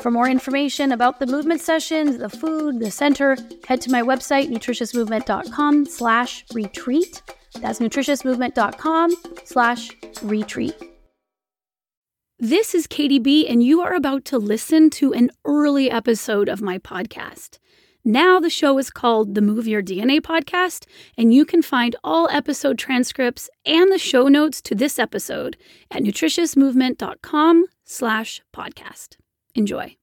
For more information about the movement sessions, the food, the center, head to my website, nutritiousmovement.com slash retreat. That's nutritiousmovement.com slash retreat. This is Katy B, and you are about to listen to an early episode of my podcast. Now the show is called the Move Your DNA podcast, and you can find all episode transcripts and the show notes to this episode at nutritiousmovement.com slash podcast. Enjoy.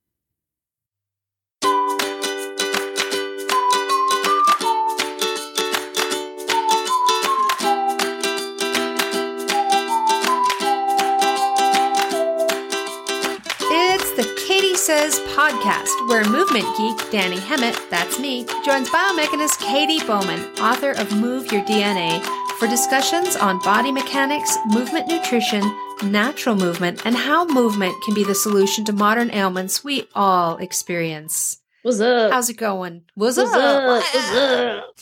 It's the Katy Says podcast, where movement geek Dani Hemmat, that's me, joins biomechanist Katy Bowman, author of Move Your DNA, for discussions on body mechanics, movement nutrition, natural movement, and how movement can be the solution to modern ailments we all experience. What's up? How's it going? What's, What's up? up? What's up?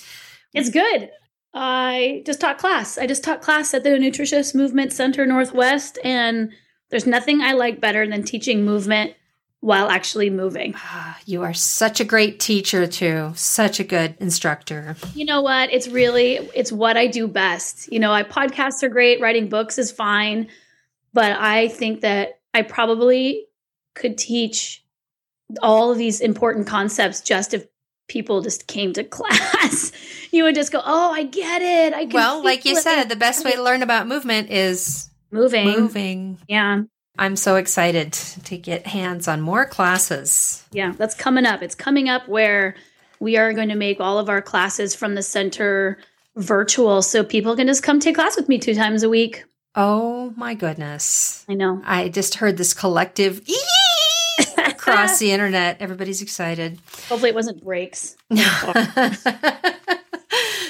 It's good. I just taught class. I just taught class at the Nutritious Movement Center Northwest, and there's nothing I like better than teaching movement while actually moving. You are such a great teacher, too. Such a good instructor. You know what? It's really it's what I do best. You know, I podcasts are great, writing books is fine, but I think that I probably could teach all of these important concepts just if people just came to class. you would just go, "Oh, I get it. I Well, like you it." said, the best way to learn about movement is moving. moving. Yeah. I'm so excited to get hands on more classes. Yeah, that's coming up. It's coming up where we are going to make all of our classes from the center virtual so people can just come take class with me two times a week. Oh my goodness. I know. I just heard this collective across the internet. Everybody's excited. Hopefully it wasn't breaks.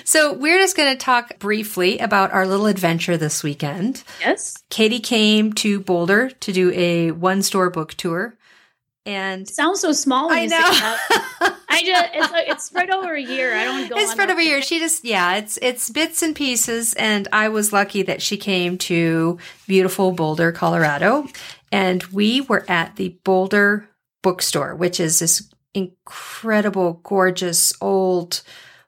so, we're just going to talk briefly about our little adventure this weekend. Yes. Katie came to Boulder to do a one store book tour. And Sounds so small when I you say know. I just it's like it's spread over a year. I don't go it's spread over here. She just yeah, it's it's bits and pieces. And I was lucky that she came to beautiful Boulder, Colorado, and we were at the Boulder Bookstore, which is this incredible, gorgeous old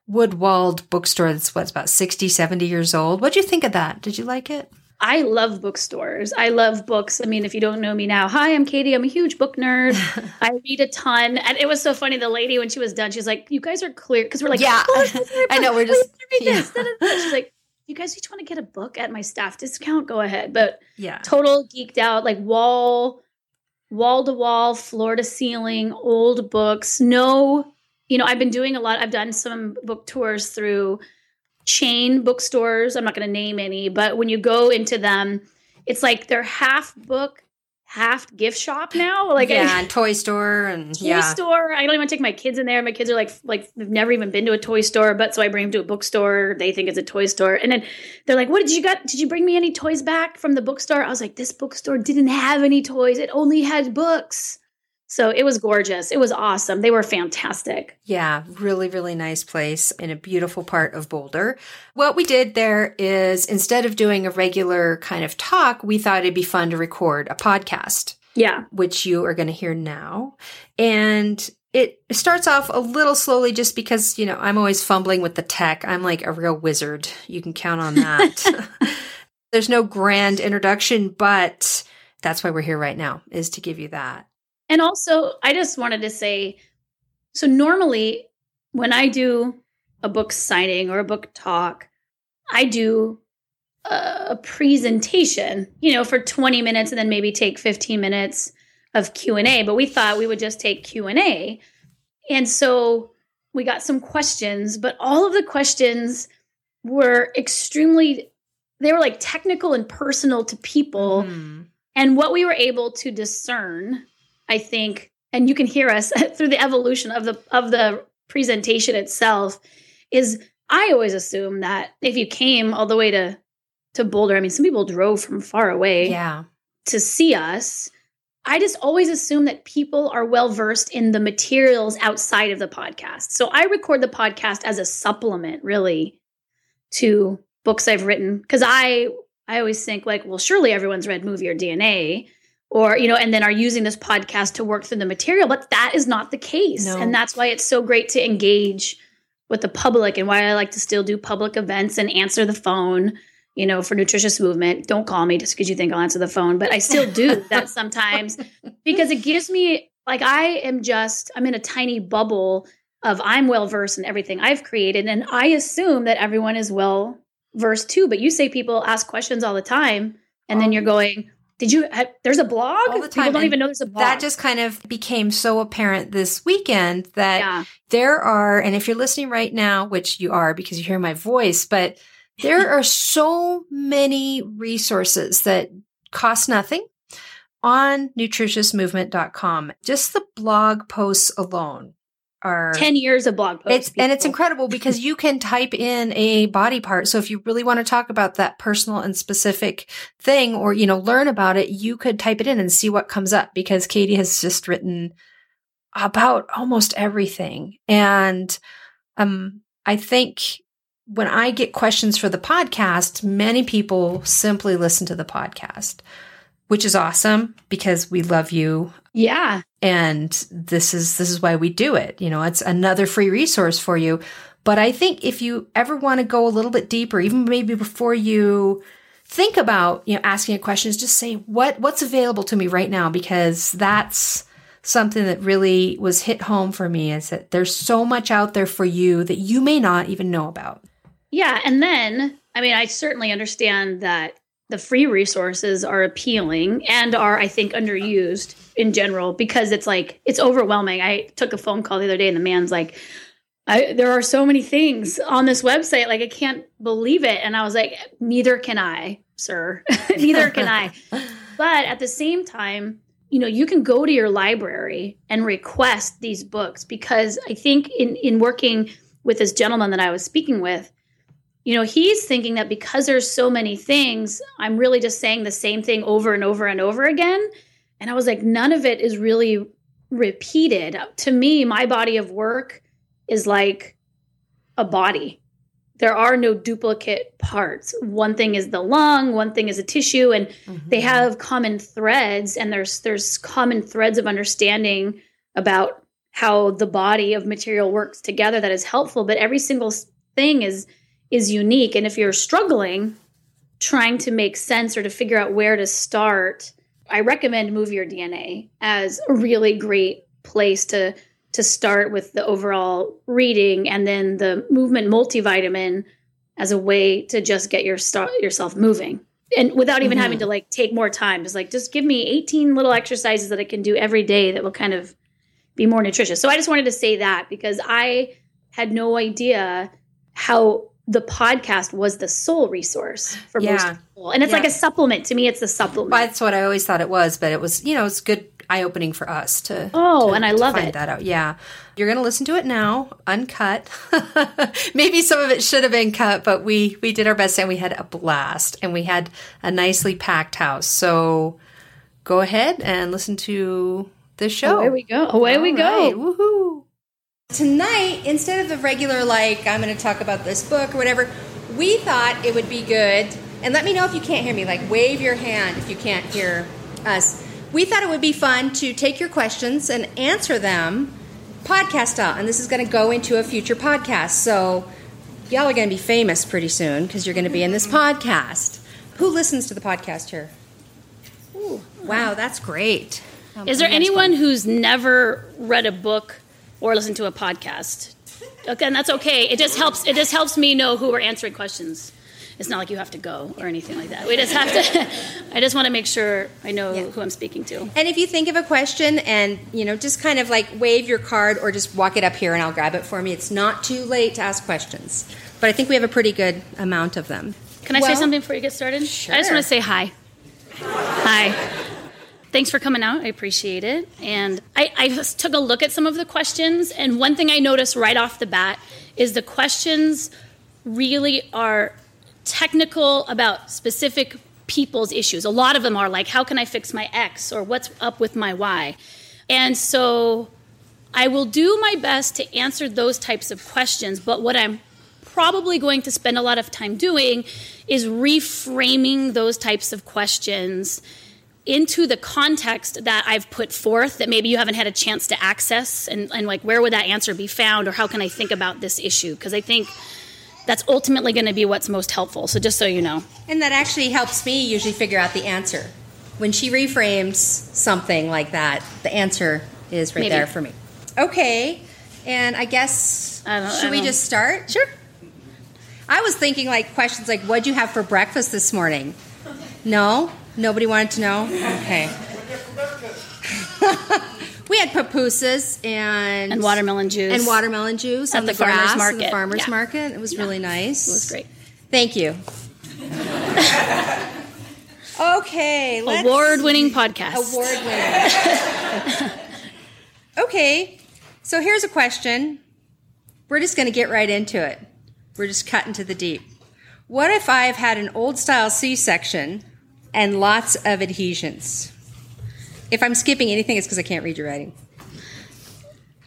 wood-walled bookstore that's what's about 60 70 years old what do you think of that did you like it I love bookstores. I love books. I mean, if you don't know me now, hi, I'm Katy. I'm a huge book nerd. I read a ton. And it was so funny. The lady, when she was done, she's like, You guys are clear. Because we're like, Yeah. "Oh, I know, we're just- yeah. this. Da, da, da." She's like, You guys each want to get a book at my staff discount? Go ahead. But yeah total geeked out, like wall, wall to wall, floor to ceiling, old books. No, you know, I've been doing a lot. I've done some book tours through chain bookstores. I'm not going to name any, but when you go into them, it's like they're half book, half gift shop now. Like yeah and toy store and toy yeah store. I don't even take my kids in there. My kids are like like they've never even been to a toy store, but so I bring them to a bookstore. They think it's a toy store, and then they're like, "What did you got? Did you bring me any toys back from the bookstore?" I was like, "This bookstore didn't have any toys. It only had books." So it was gorgeous. It was awesome. They were fantastic. Yeah, really, really nice place in a beautiful part of Boulder. What we did there is instead of doing a regular kind of talk, we thought it'd be fun to record a podcast. Yeah. Which you are going to hear now. And it starts off a little slowly just because, you know, I'm always fumbling with the tech. I'm like a real wizard. You can count on that. There's no grand introduction, but that's why we're here right now is to give you that. And also, I just wanted to say so normally when I do a book signing or a book talk, I do a presentation, you know, for 20 minutes and then maybe take 15 minutes of Q&A, but we thought we would just take Q&A. And so we got some questions, but all of the questions were extremely they were like technical and personal to people. Mm-hmm. And what we were able to discern I think, and you can hear us through the evolution of the of the presentation itself, is I always assume that if you came all the way to to Boulder, I mean, some people drove from far away, yeah, to see us. I just always assume that people are well versed in the materials outside of the podcast. So I record the podcast as a supplement, really, to books I've written because I I always think like, well, surely everyone's read Move Your DNA or you know and then are using this podcast to work through the material but that is not the case. No. and that's why it's so great to engage with the public and why i like to still do public events and answer the phone you know for nutritious movement. Don't call me just because you think i'll answer the phone but i still do that sometimes because it gives me like i am just i'm in a tiny bubble of i'm well versed in everything i've created and i assume that everyone is well versed too but you say people ask questions all the time and then you're going did you? Have, there's a blog. All the time. People don't even know there's a blog. That just kind of became so apparent this weekend that yeah. there are, and if you're listening right now, which you are because you hear my voice, but there are so many resources that cost nothing on nutritiousmovement.com. Just the blog posts alone are 10 years of blog posts. It's, and it's incredible because you can type in a body part. So if you really want to talk about that personal and specific thing or, you know, learn about it, you could type it in and see what comes up because Katie has just written about almost everything. And, um, I think when I get questions for the podcast, many people simply listen to the podcast, which is awesome because we love you. Yeah. And this is this is why we do it. You know it's another free resource for you. But i think if you ever want to go a little bit deeper even maybe before you think about you know asking a question is just say what what's available to me right now? Because that's something that really was hit home for me is that there's so much out there for you that you may not even know about. Yeah. And then i mean i certainly understand that the free resources are appealing and are i think underused in general because it's like it's overwhelming. I took a phone call the other day and the man's like, there are so many things on this website. Like I can't believe it. And I was like, neither can I, sir. neither can I. But at the same time, you know, you can go to your library and request these books because I think in in working with this gentleman that I was speaking with, you know, he's thinking that because there's so many things, I'm really just saying the same thing over and over and over again and I was like, none of it is really repeated. To me, my body of work is like a body. There are no duplicate parts. One thing is the lung, one thing is a tissue, and mm-hmm. they have common threads, and there's there's common threads of understanding about how the body of material works together that is helpful. But every single thing is is unique. And if you're struggling trying to make sense or to figure out where to start, I recommend Move Your DNA as a really great place to to start with the overall reading and then the movement multivitamin as a way to just get your start yourself moving and without even mm-hmm. having to like take more time just like just give me 18 little exercises that i can do every day that will kind of be more nutritious so i just wanted to say that because i had no idea how the podcast was the sole resource for yeah. most people. And it's yeah. like a supplement. To me, it's a supplement. Well, that's what I always thought it was, but it was, you know, it's good eye opening for us to Oh, to, and I love find it. that out. Yeah. You're gonna listen to it now, uncut. Maybe some of it should have been cut, but we we did our best and we had a blast and we had a nicely packed house. So go ahead and listen to the oh, show. Away we go. Away All we right. go. Woohoo. Tonight, instead of the regular, like, I'm going to talk about this book or whatever, we thought it would be good. And let me know if you can't hear me. Like, wave your hand if you can't hear us. We thought it would be fun to take your questions and answer them podcast style. And this is going to go into a future podcast. So, y'all are going to be famous pretty soon because you're going to be in this podcast. Who listens to the podcast here? Ooh, wow, that's great. Um, Is there anyone fun. who's never read a book or listen to a podcast? Okay, and that's okay. It just helps. It just helps me know who we're answering questions. It's not like you have to go or anything like that. We just have to. I just want to make sure I know Yeah. who I'm speaking to. And if you think of a question and, you know, just kind of like wave your card or just walk it up here and I'll grab it for me. It's not too late to ask questions. But I think we have a pretty good amount of them. Can I say something before you get started? Sure. I just want to say hi. Hi. Thanks for coming out. I appreciate it. And I, I just took a look at some of the questions, and one thing I noticed right off the bat is the questions really are technical about specific people's issues. A lot of them are like, how can I fix my X or what's up with my Y? And so I will do my best to answer those types of questions, but what I'm probably going to spend a lot of time doing is reframing those types of questions into the context that I've put forth that maybe you haven't had a chance to access and, and like where would that answer be found or how can I think about this issue? Because I think that's ultimately going to be what's most helpful. So just so you know. And that actually helps me usually figure out the answer. When she reframes something like that, the answer is right Maybe. there for me. Okay. And I guess, I don't- should we just start? Sure. I was thinking like questions like, what'd you have for breakfast this morning? No? Nobody wanted to know? Okay. we had pupusas and And watermelon juice. and watermelon juice At on the the, farmer's market. the farmers Yeah. market. It was really nice. It was great. Thank you. okay, let's Award winning podcast. award winning. okay, so here's a question. We're just going to get right into it. We're just cutting to the deep. What if I've had an old style C section and lots of adhesions? If I'm skipping anything, it's because I can't read your writing.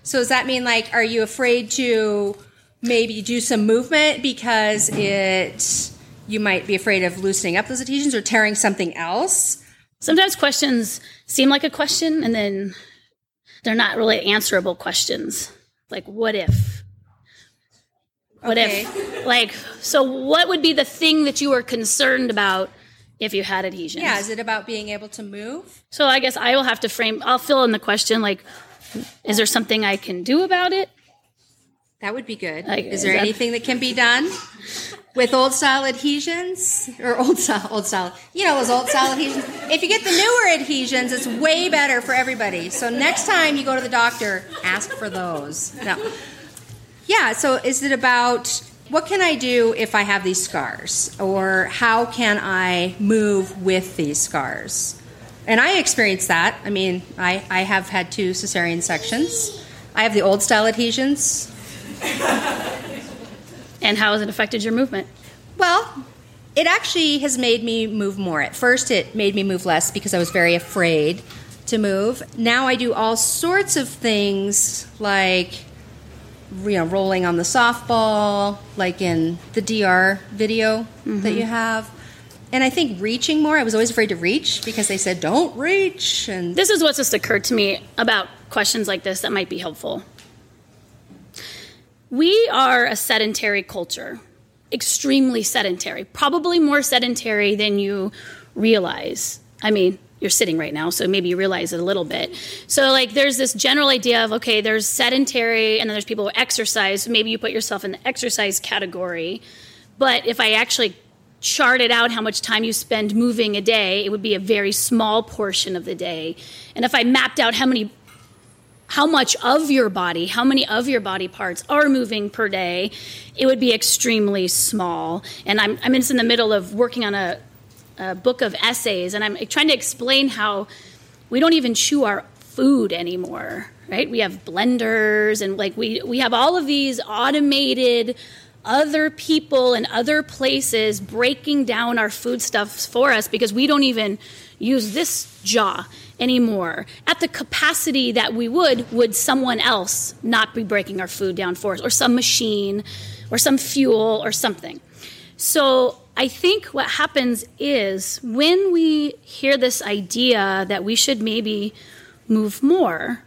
So does that mean like, are you afraid to maybe do some movement because it you might be afraid of loosening up those adhesions or tearing something else? Sometimes questions seem like a question and then they're not really answerable questions. Like, what if? What Okay. if? Like, so what would be the thing that you were concerned about if you had adhesions? Yeah, is it about being able to move? So I guess I will have to frame, I'll fill in the question like, is there something I can do about it? That would be good. Like, is there that- anything that can be done with old style adhesions or old style old style? You know those old style adhesions. If you get the newer adhesions, it's way better for everybody. So next time you go to the doctor, ask for those. No. Yeah. So is it about what can I do if I have these scars, or how can I move with these scars? And I experienced that. I mean, I, I have had two cesarean sections. I have the old style adhesions. And how has it affected your movement? Well, it actually has made me move more. At first, it made me move less because I was very afraid to move. Now I do all sorts of things like you know rolling on the softball, like in the DR video that mm-hmm. you have. And I think reaching more. I was always afraid to reach because they said don't reach and This is what's just occurred to me about questions like this that might be helpful. We are a sedentary culture, extremely sedentary, probably more sedentary than you realize. I mean, you're sitting right now, so maybe you realize it a little bit. So, like, there's this general idea of okay, there's sedentary, and then there's people who exercise. Maybe you put yourself in the exercise category. But if I actually charted out how much time you spend moving a day, it would be a very small portion of the day. And if I mapped out how many how much of your body, how many of your body parts are moving per day, it would be extremely small. And I'm, I'm just in the middle of working on a, a book of essays, and I'm trying to explain how we don't even chew our food anymore, right? We have blenders, and like we, we have all of these automated other people and other places breaking down our foodstuffs for us because we don't even use this jaw anymore at the capacity that we would would someone else not be breaking our food down for us or some machine or some fuel or something so i think what happens is when we hear this idea that we should maybe move more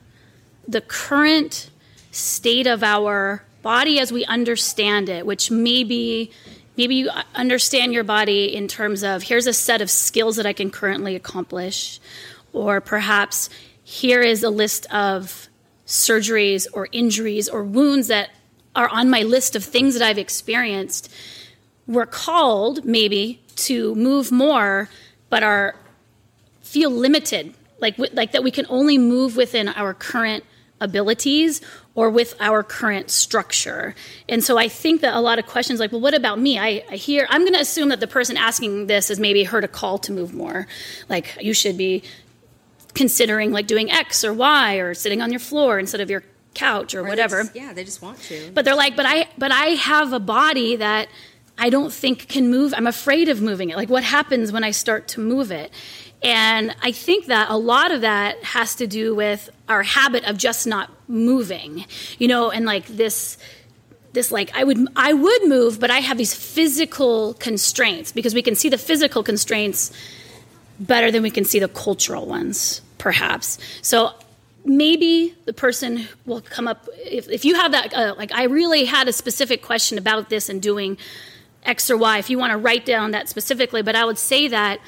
the current state of our body as we understand it, which maybe maybe you understand your body in terms of here's a set of skills that I can currently accomplish, or perhaps here is a list of surgeries or injuries or wounds that are on my list of things that I've experienced. We're called maybe to move more, but are feel limited, like like that we can only move within our current abilities or with our current structure. And so I think that a lot of questions like, well, what about me? I, I hear, I'm going to assume that the person asking this has maybe heard a call to move more. Like, you should be considering like doing X or Y or sitting on your floor instead of your couch or, or whatever. They just, yeah, they just want to. But they're like, but I, but I have a body that I don't think can move. I'm afraid of moving it. Like, what happens when I start to move it? And I think that a lot of that has to do with our habit of just not moving, you know, and like this this like I would I would move, but I have these physical constraints because we can see the physical constraints better than we can see the cultural ones, perhaps. So maybe the person will come up if, if you have that uh, like I really had a specific question about this and doing X or Y. If you want to write down that specifically, but I would say that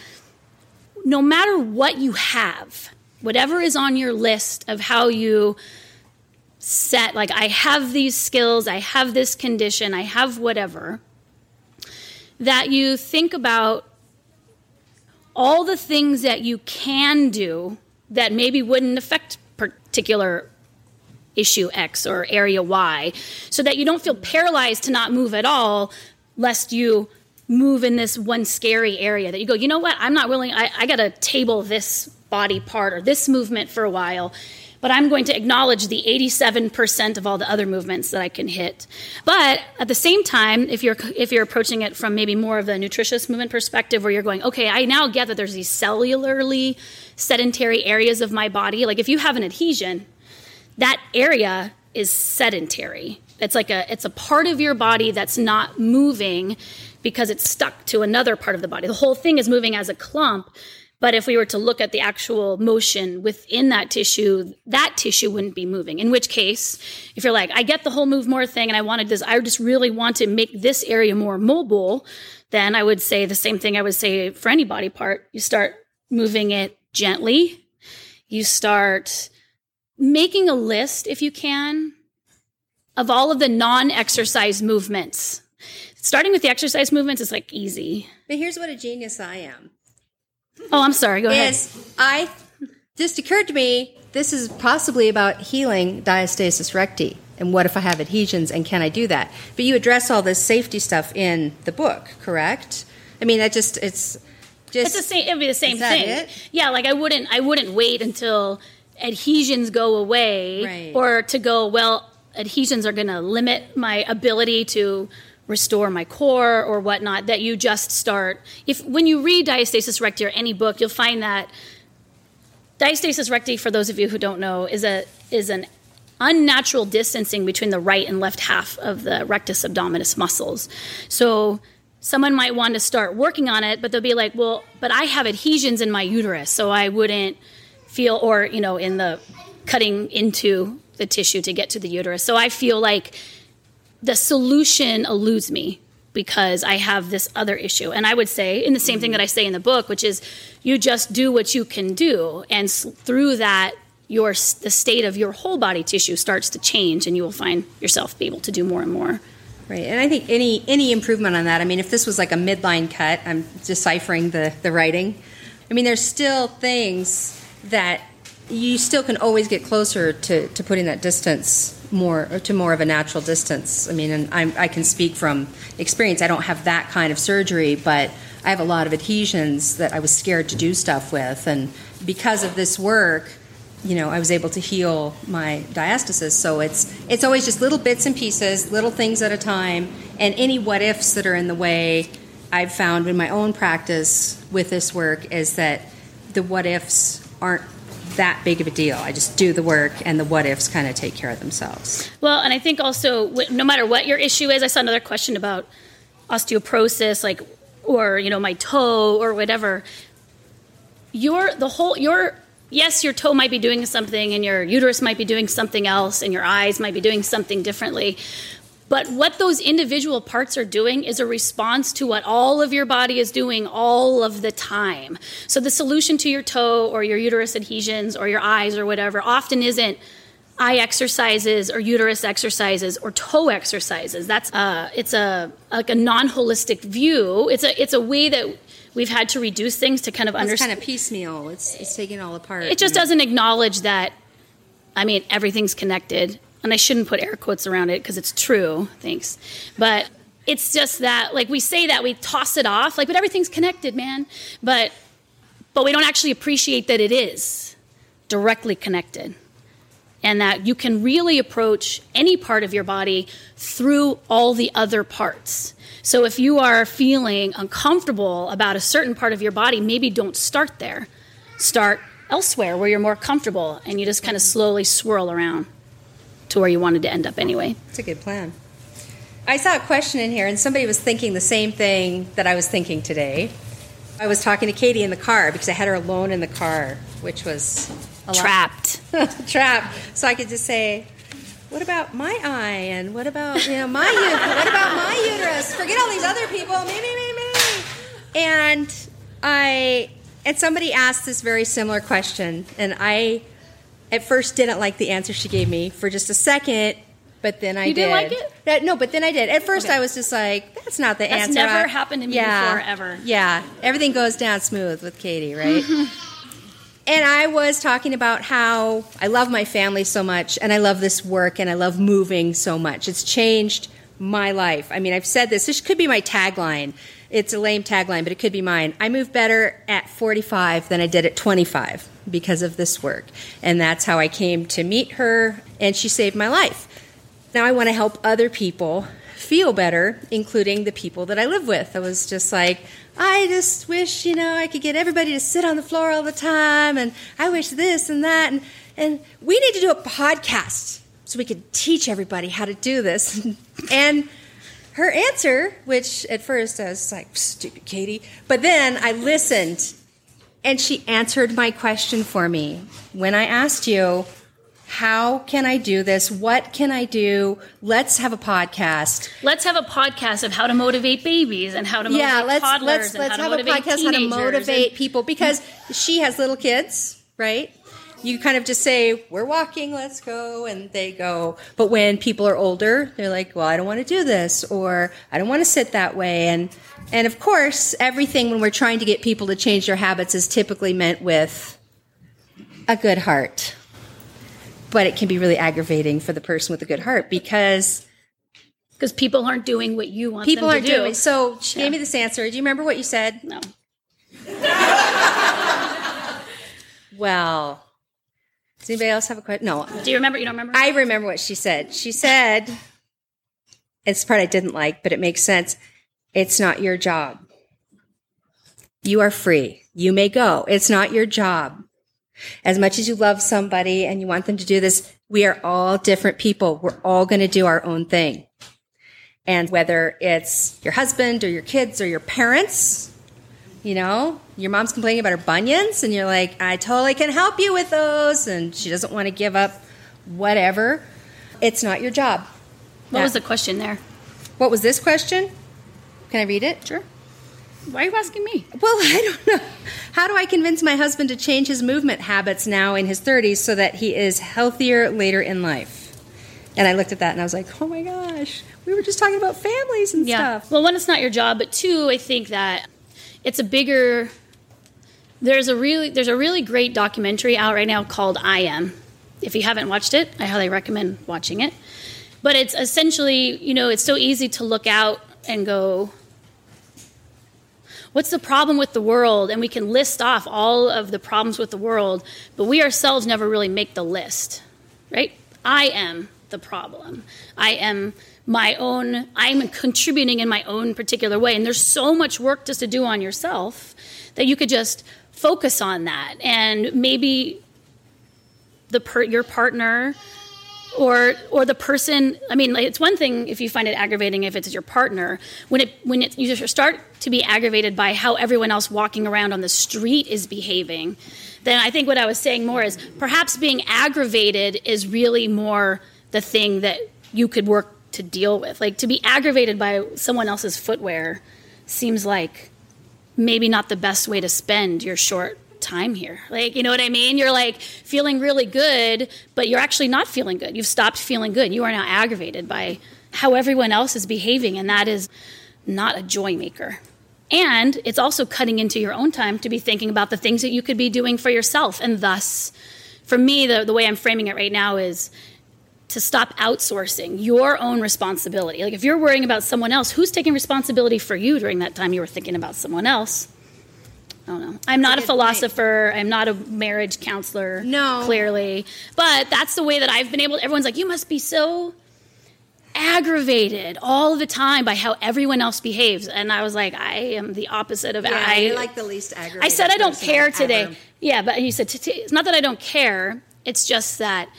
no matter what you have, whatever is on your list of how you set, like, I have these skills, I have this condition, I have whatever, that you think about all the things that you can do that maybe wouldn't affect particular issue X or area Y, so that you don't feel paralyzed to not move at all, lest you move in this one scary area that you go, you know what, I'm not willing, I, I got to table this body part or this movement for a while, but I'm going to acknowledge the 87% of all the other movements that I can hit. But at the same time, if you're if you're approaching it from maybe more of the nutritious movement perspective, where you're going, okay, I now get that there's these cellularly sedentary areas of my body. Like if you have an adhesion, that area is sedentary. It's like a it's a part of your body that's not moving because it's stuck to another part of the body. The whole thing is moving as a clump. But if we were to look at the actual motion within that tissue, that tissue wouldn't be moving. In which case, if you're like, I get the whole move more thing and I wanted this, I just really want to make this area more mobile, then I would say the same thing I would say for any body part. You start moving it gently. You start making a list, if you can, of all of the non exercise movements starting with the exercise movements is like easy. But here's what a genius I am. Oh, I'm sorry. Go ahead. Yes. I just occurred to me this is possibly about healing diastasis recti. And what if I have adhesions and can I do that? But you address all this safety stuff in the book, correct? I mean, that just it's just it's the same. It'd be the same thing. It? Yeah, like I wouldn't I wouldn't wait until adhesions go away right. or to go well adhesions are going to limit my ability to restore my core or whatnot that you just start if when you read diastasis recti or any book you'll find that diastasis recti for those of you who don't know is a is an unnatural distancing between the right and left half of the rectus abdominis muscles. So someone might want to start working on it but they'll be like well but i have adhesions in my uterus so i wouldn't feel or you know in the cutting into the tissue to get to the uterus so i feel like the solution eludes me because I have this other issue. And I would say, in the same thing that I say in the book, which is you just do what you can do. And through that, your the state of your whole body tissue starts to change and you will find yourself be able to do more and more. Right. And I think any any improvement on that, I mean, if this was like a midline cut, I'm deciphering the, the writing. I mean, there's still things that you still can always get closer to, to putting that distance more to more of a natural distance. I mean, and I'm, i can speak from experience. I don't have that kind of surgery, but I have a lot of adhesions that I was scared to do stuff with, and because of this work, you know, I was able to heal my diastasis. So it's it's always just little bits and pieces, little things at a time, and any what ifs that are in the way. I've found in my own practice with this work is that the what ifs aren't that big of a deal. I just do the work, and the what ifs kind of take care of themselves. Well, and I think also, no matter what your issue is, I saw another question about osteoporosis, like, or you know, my toe or whatever. Your the whole your yes, your toe might be doing something, and your uterus might be doing something else, and your eyes might be doing something differently. But what those individual parts are doing is a response to what all of your body is doing all of the time. So the solution to your toe or your uterus adhesions or your eyes or whatever often isn't eye exercises or uterus exercises or toe exercises. That's uh, it's a like a non-holistic view. It's a it's a way that we've had to reduce things to kind of understand. It's kind of piecemeal. It's it's taking all apart. It just doesn't acknowledge that. I mean, everything's connected and I shouldn't put air quotes around it because it's true, thanks. But it's just that, like we say that, we toss it off, like, but everything's connected, man. But but we don't actually appreciate that it is directly connected. And that you can really approach any part of your body through all the other parts. So if you are feeling uncomfortable about a certain part of your body, maybe don't start there. Start elsewhere where you're more comfortable and you just kind of slowly swirl around to where you wanted to end up anyway. It's a good plan. I saw a question in here, and somebody was thinking the same thing that I was thinking today. I was talking to Katy in the car because I had her alone in the car, which was trapped. trapped. So I could just say, "What about my eye? And what about you know my what about my uterus? Forget all these other people. Me, me, me, me." And I and somebody asked this very similar question, and I at first didn't like the answer she gave me for just a second, but then I you did. didn't like it? That, no, but then I did. At first, okay. I was just like, "That's not the That's answer." That's never happened to me yeah, before, ever. Yeah, everything goes down smooth with Katy, right? and I was talking about how I love my family so much, and I love this work, and I love moving so much. It's changed my life. I mean, I've said this. This could be my tagline. It's a lame tagline, but it could be mine. I move better at 45 than I did at 25 because of this work. And that's how I came to meet her, and she saved my life. Now I want to help other people feel better, including the people that I live with. I was just like, I just wish, you know, I could get everybody to sit on the floor all the time, and I wish this and that. And, and we need to do a podcast so we could teach everybody how to do this. and her answer, which at first I was like, stupid Katy, but then I listened and she answered my question for me. When I asked you, how can I do this? What can I do? Let's have a podcast. Let's have a podcast of how to motivate babies and how to motivate yeah, let's, toddlers let's, and let's how to have a motivate podcast how to motivate and, people because she has little kids, right? You kind of just say, We're walking, let's go, and they go. But when people are older, they're like, Well, I don't want to do this, or I don't want to sit that way. And, and of course, everything when we're trying to get people to change their habits is typically meant with a good heart. But it can be really aggravating for the person with a good heart because because people aren't doing what you want people aren't do. doing. So she yeah. gave me this answer. Do you remember what you said? No. well, does anybody else have a question? No. Do you remember? You don't remember? I remember what she said. She said, it's the part I didn't like, but it makes sense. It's not your job. You are free. You may go. It's not your job. As much as you love somebody and you want them to do this, we are all different people. We're all going to do our own thing. And whether it's your husband or your kids or your parents, you know, your mom's complaining about her bunions, and you're like, I totally can help you with those. And she doesn't want to give up whatever. It's not your job. What that, was the question there? What was this question? Can I read it? Sure. Why are you asking me? Well, I don't know. How do I convince my husband to change his movement habits now in his 30s so that he is healthier later in life? And I looked at that and I was like, oh my gosh, we were just talking about families and yeah. stuff. Well, one, it's not your job, but two, I think that it's a bigger there's a really there's a really great documentary out right now called I Am. If you haven't watched it, I highly recommend watching it. But it's essentially, you know, it's so easy to look out and go, what's the problem with the world? And we can list off all of the problems with the world, but we ourselves never really make the list, right? I am the problem. I am my own, I'm contributing in my own particular way. And there's so much work just to do on yourself that you could just focus on that. And maybe the per, your partner or or the person i mean like, it's one thing if you find it aggravating if it's your partner when it when it, you start to be aggravated by how everyone else walking around on the street is behaving then i think what i was saying more is perhaps being aggravated is really more the thing that you could work to deal with like to be aggravated by someone else's footwear seems like maybe not the best way to spend your short time here. Like, you know what I mean? You're like feeling really good, but you're actually not feeling good. You've stopped feeling good. You are now aggravated by how everyone else is behaving, and that is not a joy maker. And it's also cutting into your own time to be thinking about the things that you could be doing for yourself. And thus, for me, the, the way I'm framing it right now is to stop outsourcing your own responsibility. Like if you're worrying about someone else, who's taking responsibility for you during that time you were thinking about someone else? I don't know. I'm not a philosopher. Point. I'm not a marriage counselor. No. Clearly. But that's the way that I've been able to, everyone's like, you must be so aggravated all the time by how everyone else behaves. And I was like, I am the opposite of yeah, I. You're like the least aggravated. I said I don't care today. Ever. Yeah, but you said it's not that I don't care. It's just that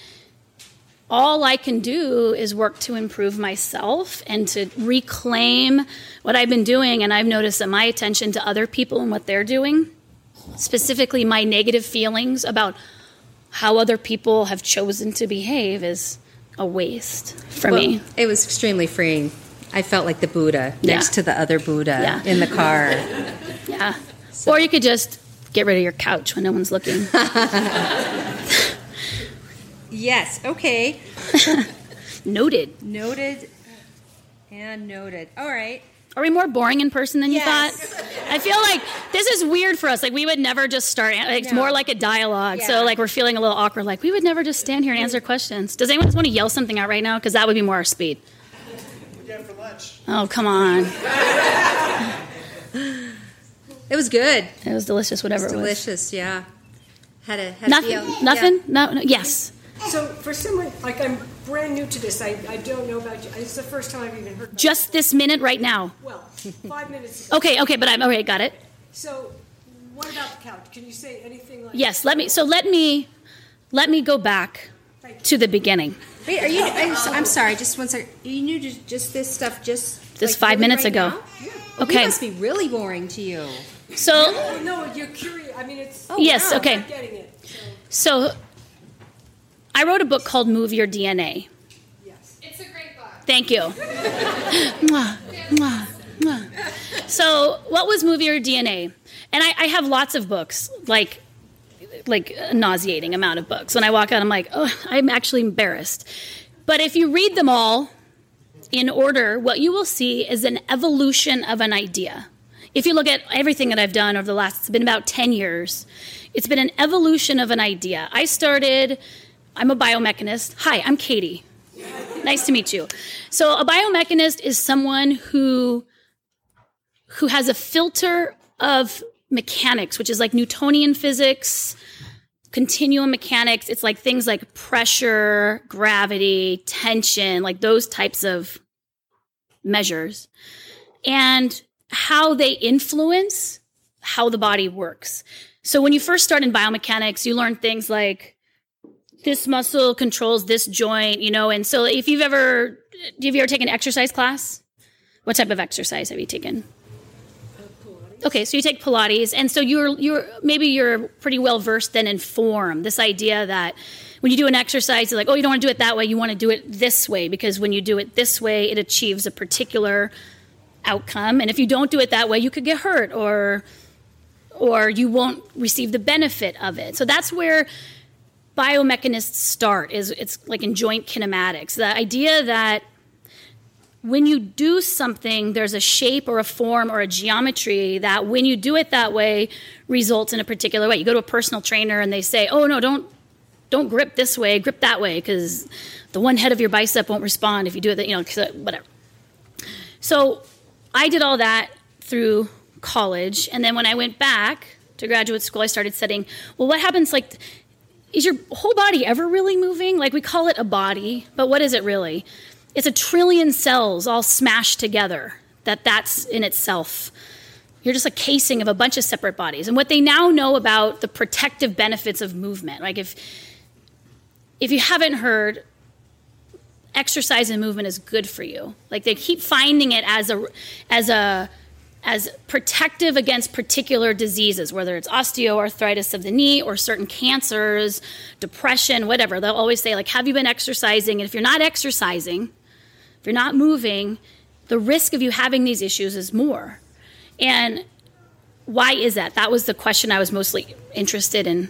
all I can do is work to improve myself and to reclaim what I've been doing. And I've noticed that my attention to other people and what they're doing, specifically my negative feelings about how other people have chosen to behave, is a waste for well, me. It was extremely freeing. I felt like the Buddha yeah. next to the other Buddha yeah. in the car. yeah. So. Or you could just get rid of your couch when no one's looking. Yes. Okay. noted. Noted and noted. All right. Are we more boring in person than yes. you thought? I feel like this is weird for us. Like we would never just start. Like, it's no. more like a dialogue. Yeah. So like we're feeling a little awkward. Like we would never just stand here and answer questions. Does anyone just want to yell something out right now? Because that would be more our speed. for lunch. Oh come on. it was good. It was delicious. Whatever it was. Delicious. Yeah. Had a had nothing. A nothing. Yeah. No, no. Yes. So for someone like I'm brand new to this, I, I don't know about you. It's the first time I've even heard. Just this minute, right now. Well, five minutes. Ago. Okay, okay, but I'm okay. Got it. So, what about the couch? Can you say anything? like Yes. Let me. So let me, let me go back to the beginning. Wait, are you? I'm, I'm sorry. Just one second. You knew just, just this stuff just just like, five minutes right ago. Yeah. Okay. It must be really boring to you. So. No, no you're curious. I mean, it's. Oh, yes. Wow, okay. getting it. So. so I wrote a book called Move Your DNA. Yes. It's a great book. Thank you. so, what was Move Your DNA? And I, I, have lots of books, like like a nauseating amount of books. When I walk out, I'm like, oh, I'm actually embarrassed. But if you read them all in order, what you will see is an evolution of an idea. If you look at everything that I've done over the last, it's been about 10 years, it's been an evolution of an idea. I started I'm a biomechanist. Hi, I'm Katy. Nice to meet you. So a biomechanist is someone who who has a filter of mechanics, which is like Newtonian physics, continuum mechanics. It's like things like pressure, gravity, tension, like those types of measures. And how they influence how the body works. So when you first start in biomechanics, you learn things like this muscle controls this joint, you know. And so, if you've ever, have you ever taken an exercise class? What type of exercise have you taken? Okay, so you take Pilates, and so you're you're maybe you're pretty well versed then in form. This idea that when you do an exercise, you're like, oh, you don't want to do it that way. You want to do it this way because when you do it this way, it achieves a particular outcome. And if you don't do it that way, you could get hurt or or you won't receive the benefit of it. So that's where biomechanists start is it's like in joint kinematics. The idea that when you do something there's a shape or a form or a geometry that when you do it that way results in a particular way. You go to a personal trainer and they say oh no don't don't grip this way grip that way because the one head of your bicep won't respond if you do it that you know uh, whatever. So i did all that through college. And then when I went back to graduate school, I started studying, well, what happens like is your whole body ever really moving? Like we call it a body, but what is it really? It's a trillion cells all smashed together. That that's in itself. You're just a casing of a bunch of separate bodies. And what they now know about the protective benefits of movement, like if if you haven't heard exercise and movement is good for you. Like they keep finding it as a as a as protective against particular diseases, whether it's osteoarthritis of the knee or certain cancers, depression, whatever. They'll always say, like, have you been exercising? And if you're not exercising, if you're not moving, the risk of you having these issues is more. And why is that? That was the question I was mostly interested in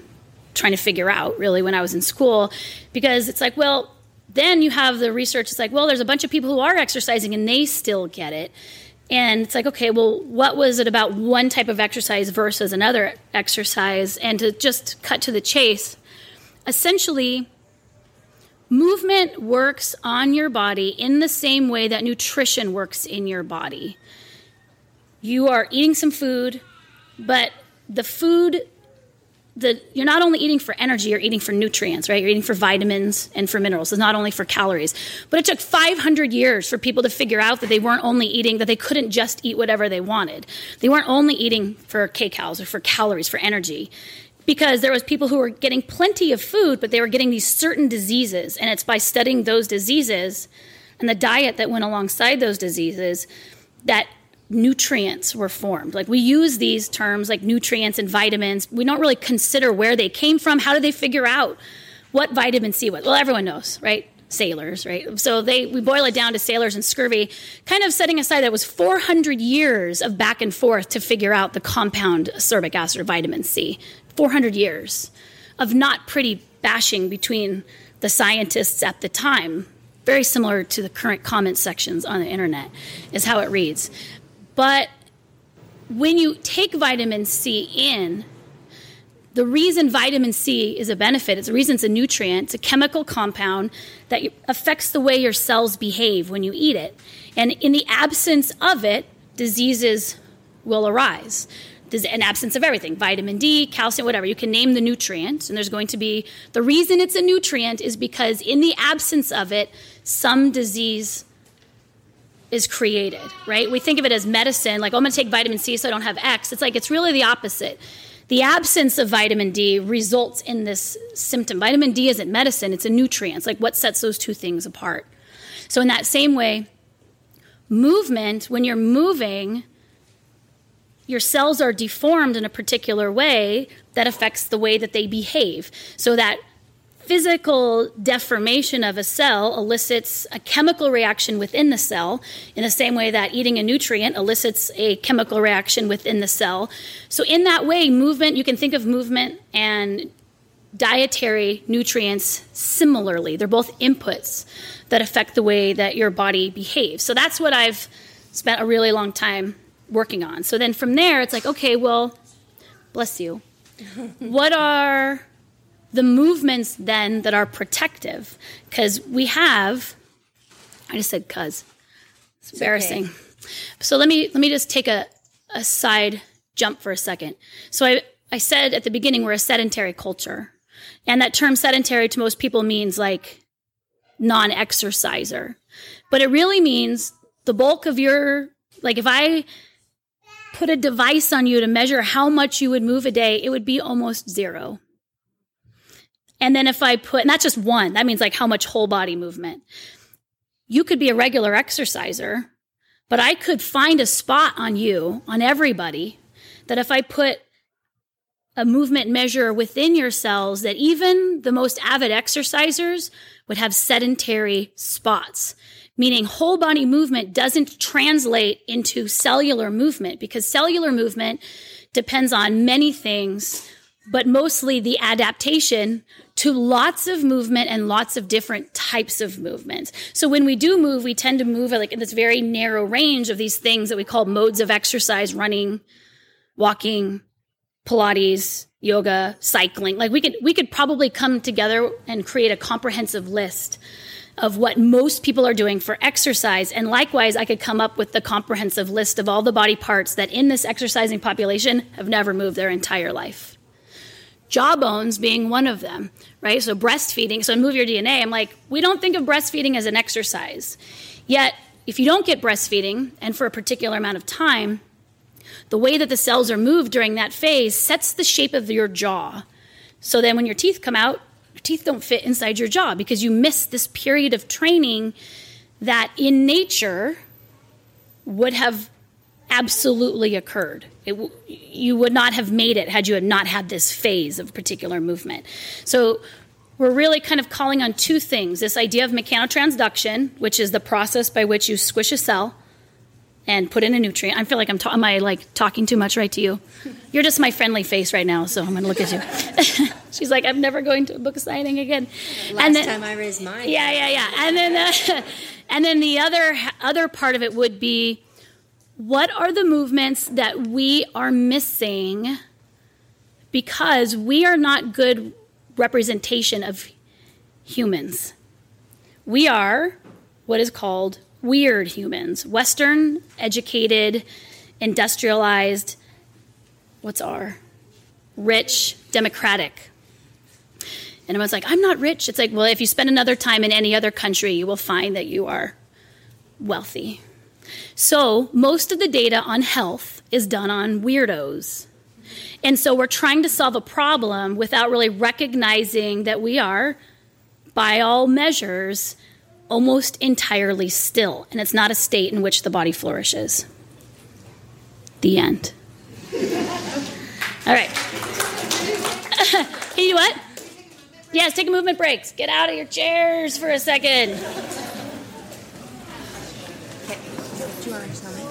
trying to figure out, really, when I was in school. Because it's like, well, then you have the research, it's like, well, there's a bunch of people who are exercising and they still get it. And it's like, okay, well, what was it about one type of exercise versus another exercise? And to just cut to the chase, essentially, movement works on your body in the same way that nutrition works in your body. You are eating some food, but the food the, you're not only eating for energy, you're eating for nutrients, right? You're eating for vitamins and for minerals. It's not only for calories. But it took 500 years for people to figure out that they weren't only eating, that they couldn't just eat whatever they wanted. They weren't only eating for kcals or for calories, for energy. Because there was people who were getting plenty of food, but they were getting these certain diseases. And it's by studying those diseases and the diet that went alongside those diseases that nutrients were formed. Like we use these terms like nutrients and vitamins. We don't really consider where they came from. How did they figure out what vitamin C was? Well, everyone knows, right? Sailors, right? So they we boil it down to sailors and scurvy, kind of setting aside that was 400 years of back and forth to figure out the compound ascorbic acid or vitamin C. 400 years of not pretty bashing between the scientists at the time very similar to the current comment sections on the internet is how it reads but when you take vitamin C in, the reason vitamin C is a benefit, it's the reason it's a nutrient, it's a chemical compound that affects the way your cells behave when you eat it. And in the absence of it, diseases will arise. There's an absence of everything vitamin D, calcium, whatever. You can name the nutrient, and there's going to be the reason it's a nutrient is because in the absence of it, some disease is created, right? We think of it as medicine, like, oh, I'm going to take vitamin C so I don't have X. It's like, it's really the opposite. The absence of vitamin D results in this symptom. Vitamin D isn't medicine, it's a nutrient. It's like what sets those two things apart. So, in that same way, movement, when you're moving, your cells are deformed in a particular way that affects the way that they behave. So, that physical deformation of a cell elicits a chemical reaction within the cell in the same way that eating a nutrient elicits a chemical reaction within the cell. So, in that way, movement, you can think of movement and dietary nutrients similarly. They're both inputs that affect the way that your body behaves. So, that's what I've spent a really long time working on. So, then from there, it's like, okay, well, bless you. what are the movements then that are protective. Because we have i just said cuz. It's, it's embarrassing. okay. so let me let me just take a, a side jump for a second. So i i said at the beginning we're a sedentary culture. And that term sedentary to most people means like non-exerciser. But it really means the bulk of your like if i put a device on you to measure how much you would move a day it would be almost zero and then if I put, and that's just one, that means like how much whole body movement. You could be a regular exerciser, but I could find a spot on you, on everybody, that if I put a movement measure within your cells, that even the most avid exercisers would have sedentary spots, meaning whole body movement doesn't translate into cellular movement because cellular movement depends on many things but mostly the adaptation to lots of movement and lots of different types of movement. So when we do move, we tend to move like in this very narrow range of these things that we call modes of exercise, running, walking, Pilates, yoga, cycling. Like we could we could probably come together and create a comprehensive list of what most people are doing for exercise. And likewise, I could come up with the comprehensive list of all the body parts that in this exercising population have never moved their entire life. Jawbones being one of them, right? So breastfeeding, so Move Your DNA, I'm like, we don't think of breastfeeding as an exercise. Yet, if you don't get breastfeeding, and for a particular amount of time, the way that the cells are moved during that phase sets the shape of your jaw. So then when your teeth come out, your teeth don't fit inside your jaw because you miss this period of training that in nature would have absolutely occurred. It, you would not have made it had you had not had this phase of particular movement. So we're really kind of calling on two things this idea of mechanotransduction, which is the process by which you squish a cell and put in a nutrient. I feel like I'm ta- am I like talking too much right to you? You're just my friendly face right now, so I'm going to look at you. She's like, I'm never going to a book signing again. Last and then, time I raised mine. Yeah, yeah, yeah. And then, uh, and then the other other part of it would be, what are the movements that we are missing because we are not good representation of humans. We are what is called weird humans, Western, educated, industrialized, what's R? Rich, democratic. And everyone's like, I'm not rich. It's like, well, if you spend another time in any other country, you will find that you are wealthy. So, most of the data on health is done on weirdos. And so, we're trying to solve a problem without really recognizing that we are, by all measures, almost entirely still, and it's not a state in which the body flourishes. The end. All right. Can you do what? Yes, take a movement breaks. Get out of your chairs for a second. Do you want to tell me?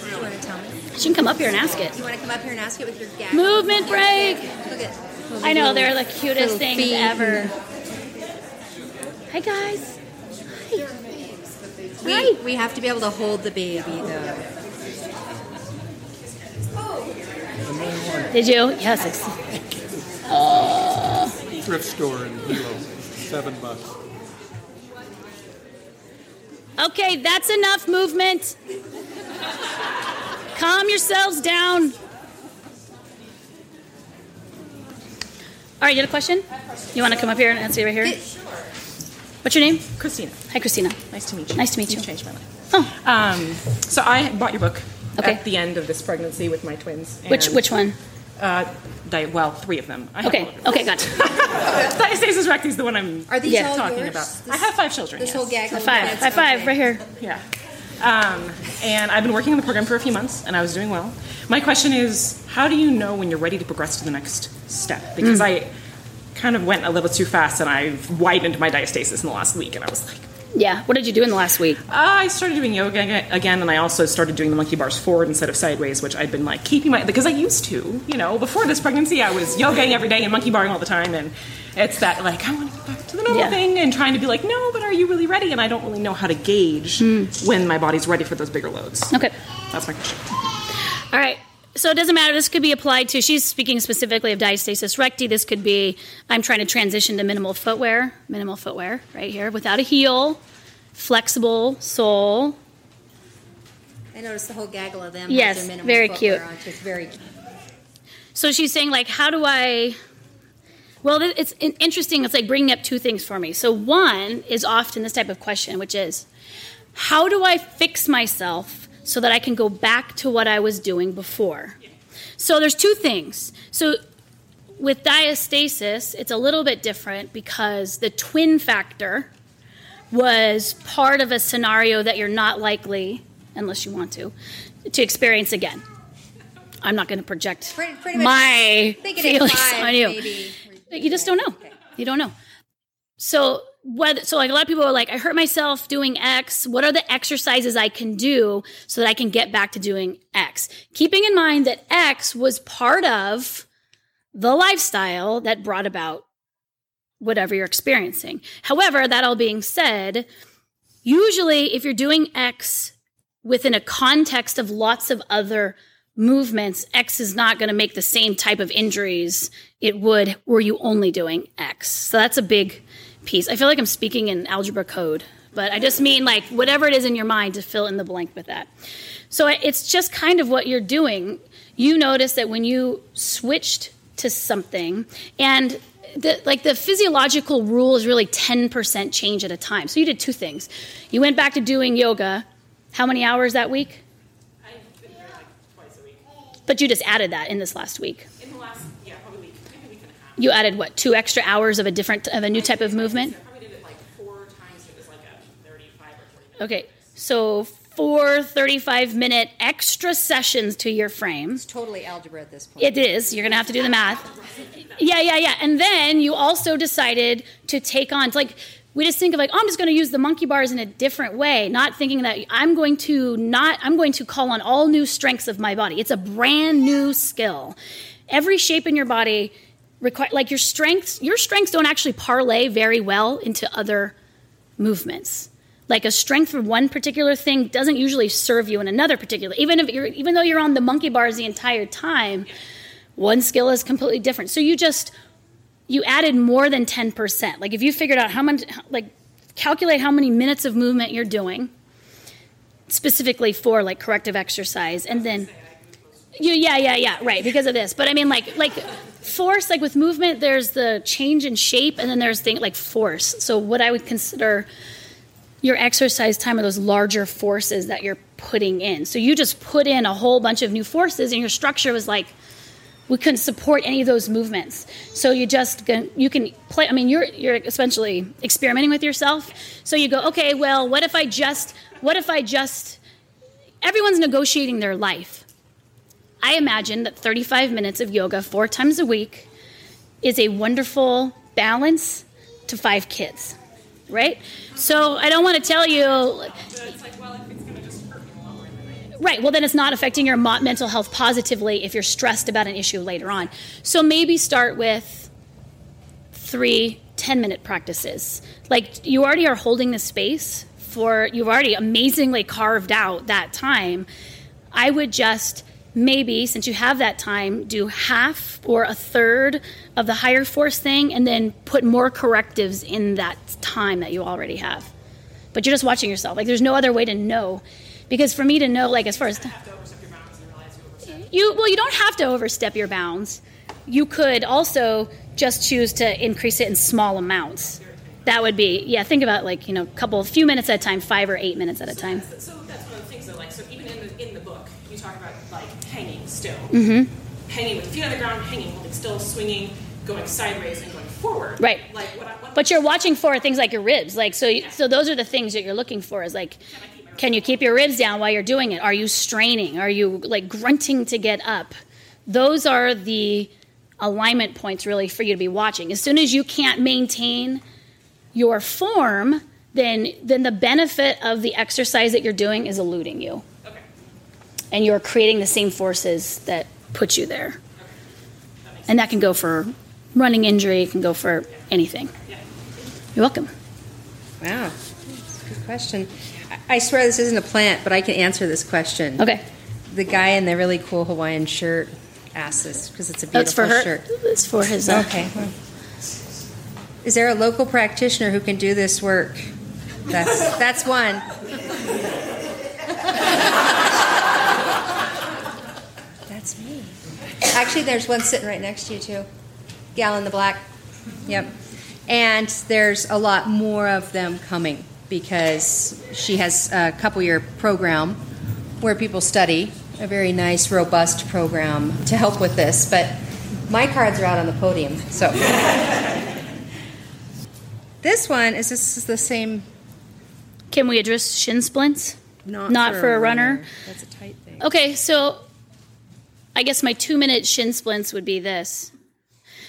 Do you want to tell me? She can come up here and ask it. You want to come up here and ask it with your gag? Movement break. Look at. I know, they're the cutest little things feet. ever. Hi, guys. Hi. We, we have to be able to hold the baby though. Did you? Yes. It's, thrift store in Hilo, seven bucks. Okay, that's enough movement. Calm yourselves down. All right, you had a question? You want to come up here and answer it right here? What's your name? Christina, Hi, Christina. nice to meet you. Nice to meet you. You've changed my life. Oh, Um, so I bought your book Okay. at the end of this pregnancy with my twins. which which one? Uh, di- well, three of them. I have Okay, of them. okay, gotcha. Diastasis recti is the one I'm Are these Yeah. all talking yours? about. This, I have five children. This yes. whole gag. High five, high five, right here. Yeah. Um, and I've been working on the program for a few months, and I was doing well. My question is, how do you know when you're ready to progress to the next step? Because Mm. I kind of went a little too fast, and I've widened my diastasis in the last week, and I was like, Yeah. What did you do in the last week? Uh, I started doing yoga again, and I also started doing the monkey bars forward instead of sideways, which I'd been like keeping my because I used to, you know, before this pregnancy, I was yogaing every day and monkey barring all the time, and it's that like I want to go back to the normal Yeah. thing and trying to be like, no, but are you really ready? And I don't really know how to gauge when my body's ready for those bigger loads. Okay. That's my question. All right. So it doesn't matter. This could be applied to, she's speaking specifically of diastasis recti. This could be, I'm trying to transition to minimal footwear, minimal footwear right here, without a heel, flexible sole. I noticed the whole gaggle of them. Yes, minimal very footwear cute. On, so it's very. So she's saying, like, how do I. Well, it's interesting. It's like bringing up two things for me. So, one is often this type of question, which is, how do I fix myself so that I can go back to what I was doing before? So, there's two things. So, with diastasis, it's a little bit different because the twin factor was part of a scenario that you're not likely, unless you want to, to experience again. I'm not going to project Pretty- pretty much my feelings on you. maybe. You just don't know. You don't know. So whether so like a lot of people are like, I hurt myself doing X. What are the exercises I can do so that I can get back to doing X? Keeping in mind that X was part of the lifestyle that brought about whatever you're experiencing. However, that all being said, usually if you're doing X within a context of lots of other movements, X is not going to make the same type of injuries it would were you only doing X. So that's a big, piece. I feel like I'm speaking in algebra code, but I just mean like whatever it is in your mind to fill in the blank with that. So it's just kind of what you're doing. You notice that when you switched to something, and the, like the physiological rule is really 10% change at a time. So you did two things. You went back to doing yoga. How many hours that week? I've been here like twice a week. But you just added that in this last week. In the last, yeah, probably week, maybe a week and a half. You added what? Two extra hours of a different of a new type of movement. I probably did it like four times. It was like a 35 or 40 minutes. Okay, so four 35 minute extra sessions to your frame. It's totally algebra at this point. It is. You're going to have to do the math. Yeah, yeah, yeah. And then you also decided to take on, it's like, we just think of like, oh, I'm just going to use the monkey bars in a different way, not thinking that I'm going to not, I'm going to call on all new strengths of my body. It's a brand new skill. Every shape in your body require, like your strengths, your strengths don't actually parlay very well into other movements. Like a strength for one particular thing doesn't usually serve you in another particular even if you're even though you're on the monkey bars the entire time one skill is completely different. So you just you added more than 10% like if you figured out how much like calculate how many minutes of movement you're doing specifically for like corrective exercise and then you, yeah yeah yeah right because of this. But i mean like like force like with movement there's the change in shape and then there's thing like force so what i would consider your exercise time are those larger forces that you're putting in. So you just put in a whole bunch of new forces, and your structure was like, we couldn't support any of those movements. So you just you can play. I mean, you're you're essentially experimenting with yourself. So you go, okay, well, what if I just what if I just everyone's negotiating their life. I imagine that 35 minutes of yoga four times a week is a wonderful balance to five kids right? So I don't want to tell you. Right, well, then it's not affecting your mental health positively if you're stressed about an issue later on. So maybe start with three 10 minute practices. Like you already are holding the space for, you've already amazingly carved out that time. I would just maybe, since you have that time, do half or a third of the higher force thing and then put more correctives in that time that you already have. But you're just watching yourself. Like there's no other way to know. Because for me to know, like as far as you well, you don't have to overstep your bounds. You could also just choose to increase it in small amounts. That would be yeah. Think about like you know, a couple, a few minutes at a time, five or eight minutes at a time. So that's one of the things. So like, so even in the in the book, you talk about like hanging still, Mm-hmm. hanging with feet on the ground, hanging, holding still, swinging, going sideways, and going forward. Right. Like what? I, what But you're watching for things like your ribs. Like so so those are the things that you're looking for is like can you keep your ribs down while you're doing it? Are you straining? Are you like grunting to get up? Those are the alignment points really for you to be watching. As soon as you can't maintain your form, then then the benefit of the exercise that you're doing is eluding you. And you're creating the same forces that put you there. And that can go for running injury, it can go for anything. You're welcome. Wow. Good question. I- swear this isn't a plant, but I can answer this question. Okay. The guy in the really cool Hawaiian shirt asked this because it's a beautiful That's beautiful for her. shirt. It's for his. Uh, Okay. Is there a local practitioner who can do this work? That's that's one. That's me. Actually, there's one sitting right next to you too. Gal in the black. Yep. And there's a lot more of them coming because she has a couple year program where people study a very nice, robust program to help with this. But my cards are out on the podium, so. this one is this is the same. Can we address shin splints? Not, for, a runner. That's a tight thing. Okay, so I guess my two minute shin splints would be this.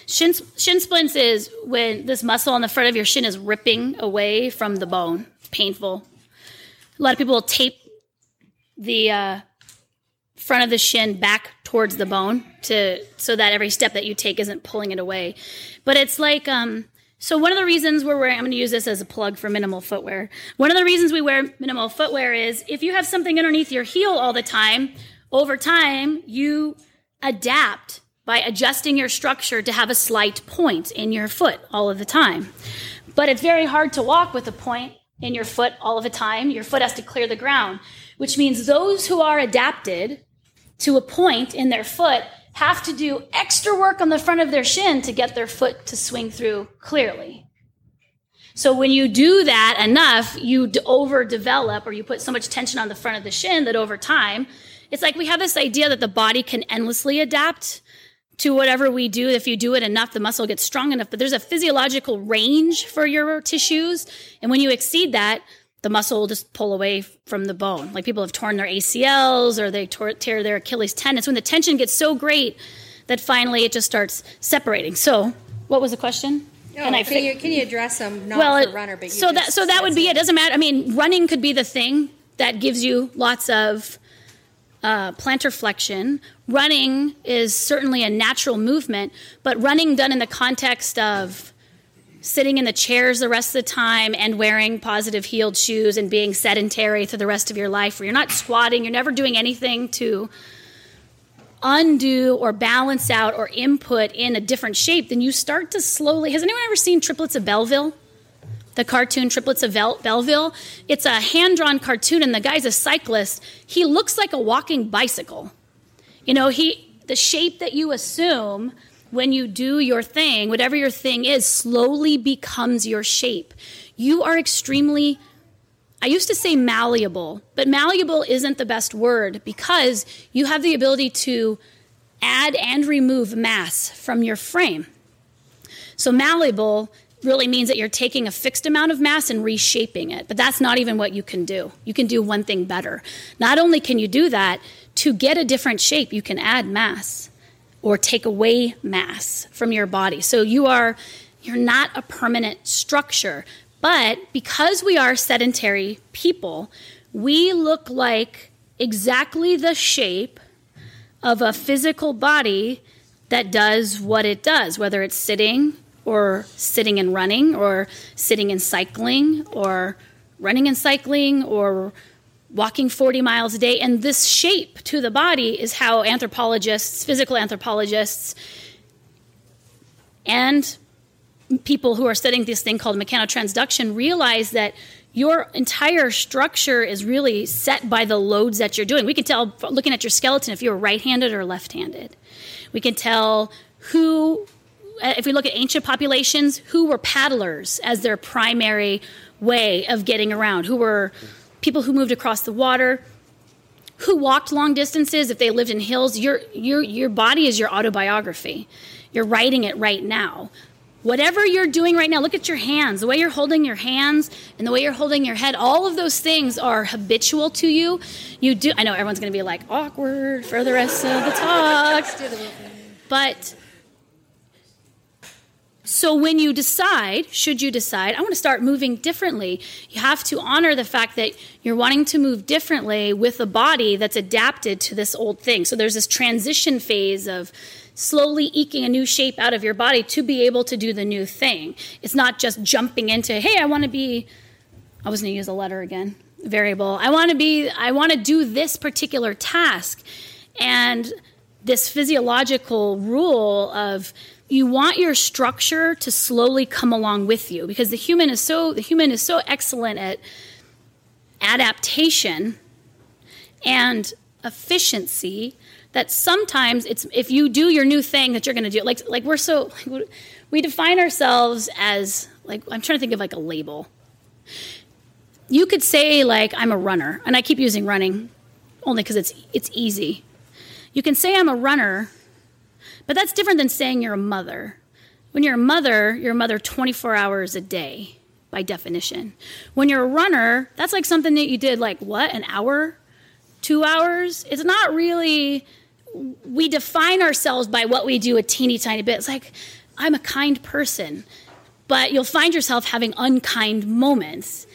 Shin, shin splints is when this muscle on the front of your shin is ripping away from the bone. Painful. A lot of people will tape the uh, front of the shin back towards the bone to so that every step that you take isn't pulling it away. But it's like um, so one of the reasons we're wearing I'm going to use this as a plug for minimal footwear. One of the reasons we wear minimal footwear is if you have something underneath your heel all the time, over time you adapt by adjusting your structure to have a slight point in your foot all of the time. But it's very hard to walk with a point in your foot all of the time. Your foot has to clear the ground, which means those who are adapted to a point in their foot have to do extra work on the front of their shin to get their foot to swing through clearly. So when you do that enough, you overdevelop or you put so much tension on the front of the shin that over time, it's like we have this idea that the body can endlessly adapt to whatever we do. If you do it enough, the muscle gets strong enough, but there's a physiological range for your tissues. And when you exceed that, the muscle will just pull away from the bone. Like people have torn their ACLs or they tor- tear their Achilles tendons when the tension gets so great that finally it just starts separating. So, what was the question? No, can, can, you, can you address them not well, runner, but so that so that would be it. Doesn't matter. I mean, running could be the thing that gives you lots of uh, plantar flexion. Running is certainly a natural movement, but running done in the context of sitting in the chairs the rest of the time and wearing positive heeled shoes and being sedentary for the rest of your life, where you're not squatting, you're never doing anything to undo or balance out or input in a different shape, then you start to slowly. Has anyone ever seen Triplets of Belleville? The cartoon Triplets of Belleville? It's a hand drawn cartoon, and the guy's a cyclist. He looks like a walking bicycle. You know, he the shape that you assume when you do your thing, whatever your thing is, slowly becomes your shape. You are extremely I used to say malleable, but malleable isn't the best word because you have the ability to add and remove mass from your frame. So, malleable really means that you're taking a fixed amount of mass and reshaping it, but that's not even what you can do. You can do one thing better. Not only can you do that, to get a different shape, you can add mass or take away mass from your body. So, you are you're not a permanent structure, but because we are sedentary people, we look like exactly the shape of a physical body that does what it does, whether it's sitting or sitting and running or sitting and cycling or running and cycling or walking 40 miles a day. And this shape to the body is how anthropologists, physical anthropologists, and people who are studying this thing called mechanotransduction realize that your entire structure is really set by the loads that you're doing. We can tell looking at your skeleton if you're right handed or left handed. We can tell who, Uh, if we look at ancient populations, who were paddlers as their primary way of getting around, who were people who moved across the water. Who walked long distances if they lived in hills? Your, your, your body is your autobiography. You're writing it right now. Whatever you're doing right now, look at your hands, the way you're holding your hands and the way you're holding your head, all of those things are habitual to you. You do, I know everyone's going to be like, awkward for the rest of the talk. But so when you decide, should you decide, I want to start moving differently, you have to honor the fact that you're wanting to move differently with a body that's adapted to this old thing. So there's this transition phase of slowly eking a new shape out of your body to be able to do the new thing. It's not just jumping into, hey, I want to be, I was going to use a letter again, variable. I want to be, I want to do this particular task. And this physiological rule of you want your structure to slowly come along with you because the human is so the human is so excellent at adaptation and efficiency that sometimes it's if you do your new thing that you're going to do like like we're so we define ourselves as like I'm trying to think of like a label. You could say like I'm a runner, and I keep using running only because it's it's easy. You can say I'm a runner, but that's different than saying you're a mother. When you're a mother, you're a mother 24 hours a day by definition. When you're a runner, that's like something that you did like what an hour, two hours. It's not really we define ourselves by what we do a teeny tiny bit. It's like, I'm a kind person, but you'll find yourself having unkind moments.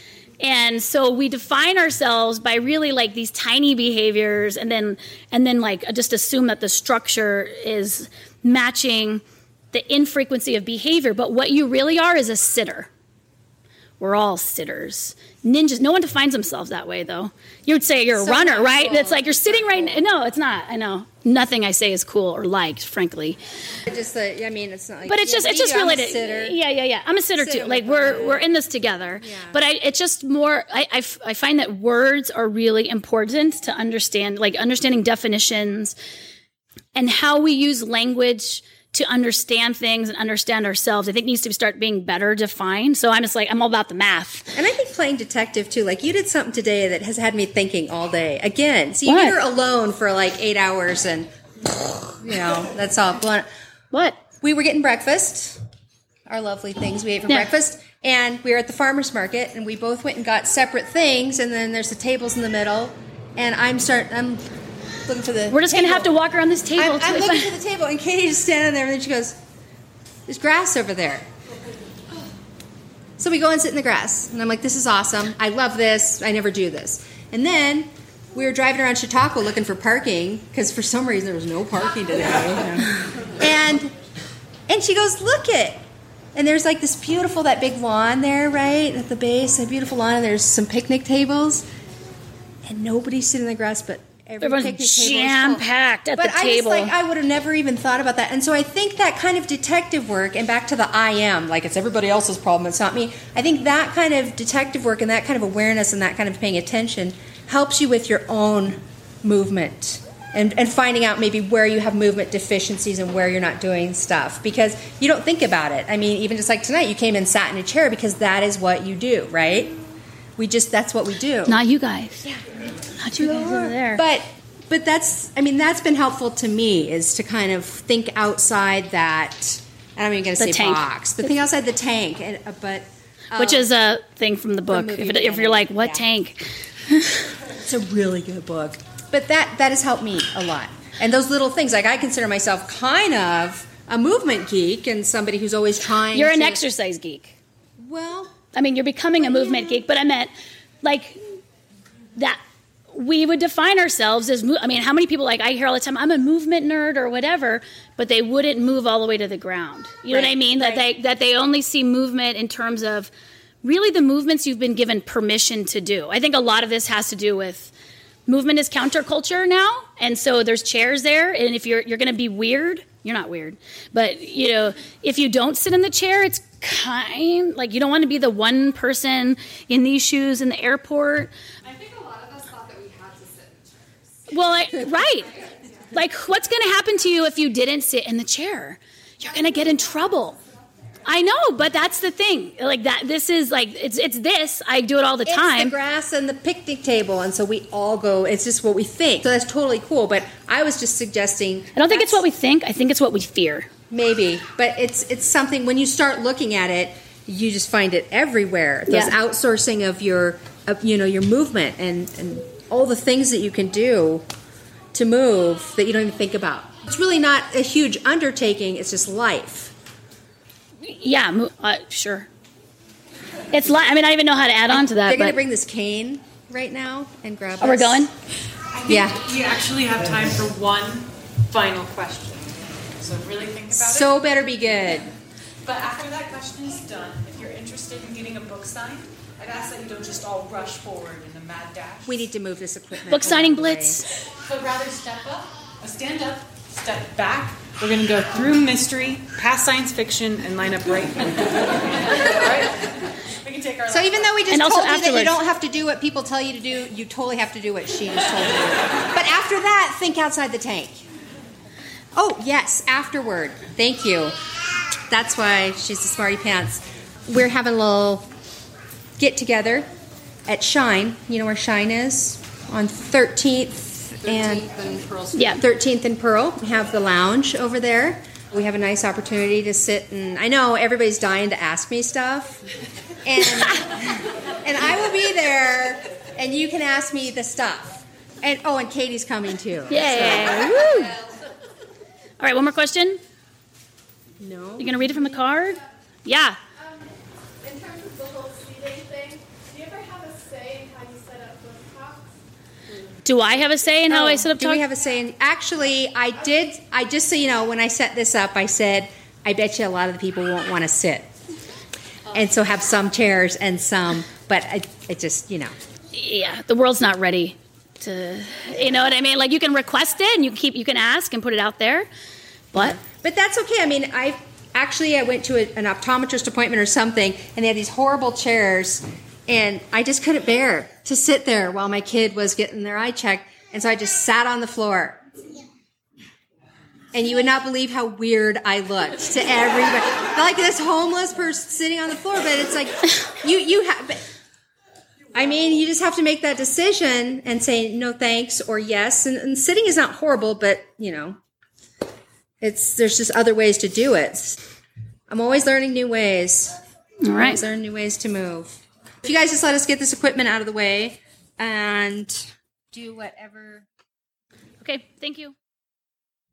And so we define ourselves by really like these tiny behaviors and then and then like just assume that the structure is matching the infrequency of behavior, but what you really are is a sitter. We're all sitters. Ninjas. No one defines themselves that way, though. You would say you're a runner, not right? cool. It's like you're sitting right. No, it's not. I know. Nothing I say is cool or liked, frankly. Just uh, the, I mean, it's not like. But it's yeah, just it's just too, I'm a related. sitter. Yeah, yeah, yeah. I'm a sitter, Sitter too. Like we're we're in this together. Yeah. But I it's just more. I, I f- I find that words are really important to understand. Like understanding definitions and how we use language to understand things and understand ourselves. I think needs to start being better defined. So I'm just like I'm all about the math. And I think playing detective too, like you did something today that has had me thinking all day. Again, so you What? get her alone for like eight hours and, you know, that's all. blown- What? We were getting breakfast, our lovely things we ate for Yeah. breakfast, and we were at the farmer's market and we both went and got separate things and then there's the tables in the middle and I'm starting, I'm looking for the We're just gonna have to walk around this table. I'm, I'm looking for the table, and Katy's standing there, and then she goes, "There's grass over there." So we go and sit in the grass, and I'm like, "This is awesome. I love this. I never do this." And then we were driving around Chautauqua looking for parking because for some reason there was no parking today. and and she goes, "Look it." And there's like this beautiful, that big lawn there, right at the base, a beautiful lawn. And there's some picnic tables, and nobody's sitting in the grass, but every Everyone's picnic full. jam-packed at but the I table. Just, like, I would have never even thought about that. And so I think that kind of detective work, and back to the I am, like it's everybody else's problem, it's not me. I think that kind of detective work and that kind of awareness and that kind of paying attention helps you with your own movement. And, and finding out maybe where you have movement deficiencies and where you're not doing stuff because you don't think about it. I mean, even just like tonight, you came and sat in a chair because that is what you do, right? We just, that's what we do. Not you guys. Yeah. Not you guys over there. But but that's I mean that's been helpful to me is to kind of think outside that I don't even going to say tank. box, but think outside the tank. And, uh, but Which is a thing from the book. If, it, if you're like, what yeah. tank? it's a really good book. But that that has helped me a lot. And those little things like I consider myself kind of a movement geek and somebody who's always trying. You're an to- exercise geek. Well, I mean, you're becoming a movement geek, but I meant like that we would define ourselves as mo- I mean, how many people like I hear all the time I'm a movement nerd or whatever, but they wouldn't move all the way to the ground. You know what I Right, mean? That right. they that they only see movement in terms of really the movements you've been given permission to do. I think a lot of this has to do with movement is counterculture now, and so there's chairs there, and if you're you're going to be weird, you're not weird, but you know, if you don't sit in the chair, it's kind like you don't want to be the one person in these shoes in the airport. I think a lot of us thought that we had to sit in chairs. Well, I, right. Like, what's going to happen to you if you didn't sit in the chair? You're going to get in trouble. I know, but that's the thing. Like that. This is like it's it's this. I do it all the it's time. the grass and the picnic table, and so we all go. It's just what we think. So that's totally cool. But I was just suggesting. I don't think it's what we think. I think it's what we fear. Maybe, but it's it's something when you start looking at it, you just find it everywhere. Those Yeah. outsourcing of your, of, you know, your movement and and all the things that you can do to move that you don't even think about. It's really not a huge undertaking. It's just life. Yeah, uh, sure. It's like I mean I don't even know how to add on to that. They're going But to bring this cane right now and grab. oh, we're us. going. Yeah. We actually have time for one final question. So really think about So better be good. But after that question is done, if you're interested in getting a book signed, I'd ask that you don't just all rush forward in a mad dash. We need to move this equipment. Book signing along way. blitz. but rather step up, stand up, step back. We're going to go through mystery, past science fiction, and line up right. right? We can take our. So even though we just And told you that you don't have to do what people tell you to do, you totally have to do what she just told you. But after that, think outside the tank. Oh yes, afterward. Thank you. That's why she's the smarty pants. We're having a little get together at Shine. You know where Shine is on 13th and Yeah. 13th and Pearl. We have the lounge over there. We have a nice opportunity to sit and I know everybody's dying to ask me stuff. And and I will be there and you can ask me the stuff. And oh, and Katy's coming too. Yay! Woo! All right, one more question. No. You're gonna read it from the card? Yeah. Um, in terms of the whole seating thing, do you ever have a say in how you set up book talks? Do I have a say in how I set up Oh, Do we have a say in actually I did I just so you know, when I set this up I said I bet you a lot of the people won't want to sit. and so have some chairs and some, but it, I just, you know. Yeah, the world's not ready to, you know what I mean? Like you can request it and you keep, you can ask and put it out there, but But that's okay. I mean, I actually I went to a, an optometrist appointment or something, and they had these horrible chairs, and I just couldn't bear to sit there while my kid was getting their eye checked, and so I just sat on the floor. And you would not believe how weird I looked to everybody, like this homeless person sitting on the floor. But it's like you you have. I mean, you just have to make that decision and say no thanks or yes. And, and sitting is not horrible, but you know, it's there's just other ways to do it. I'm always learning new ways. all right. Always learning new ways to move. If you guys just let us get this equipment out of the way and do whatever. Okay, thank you.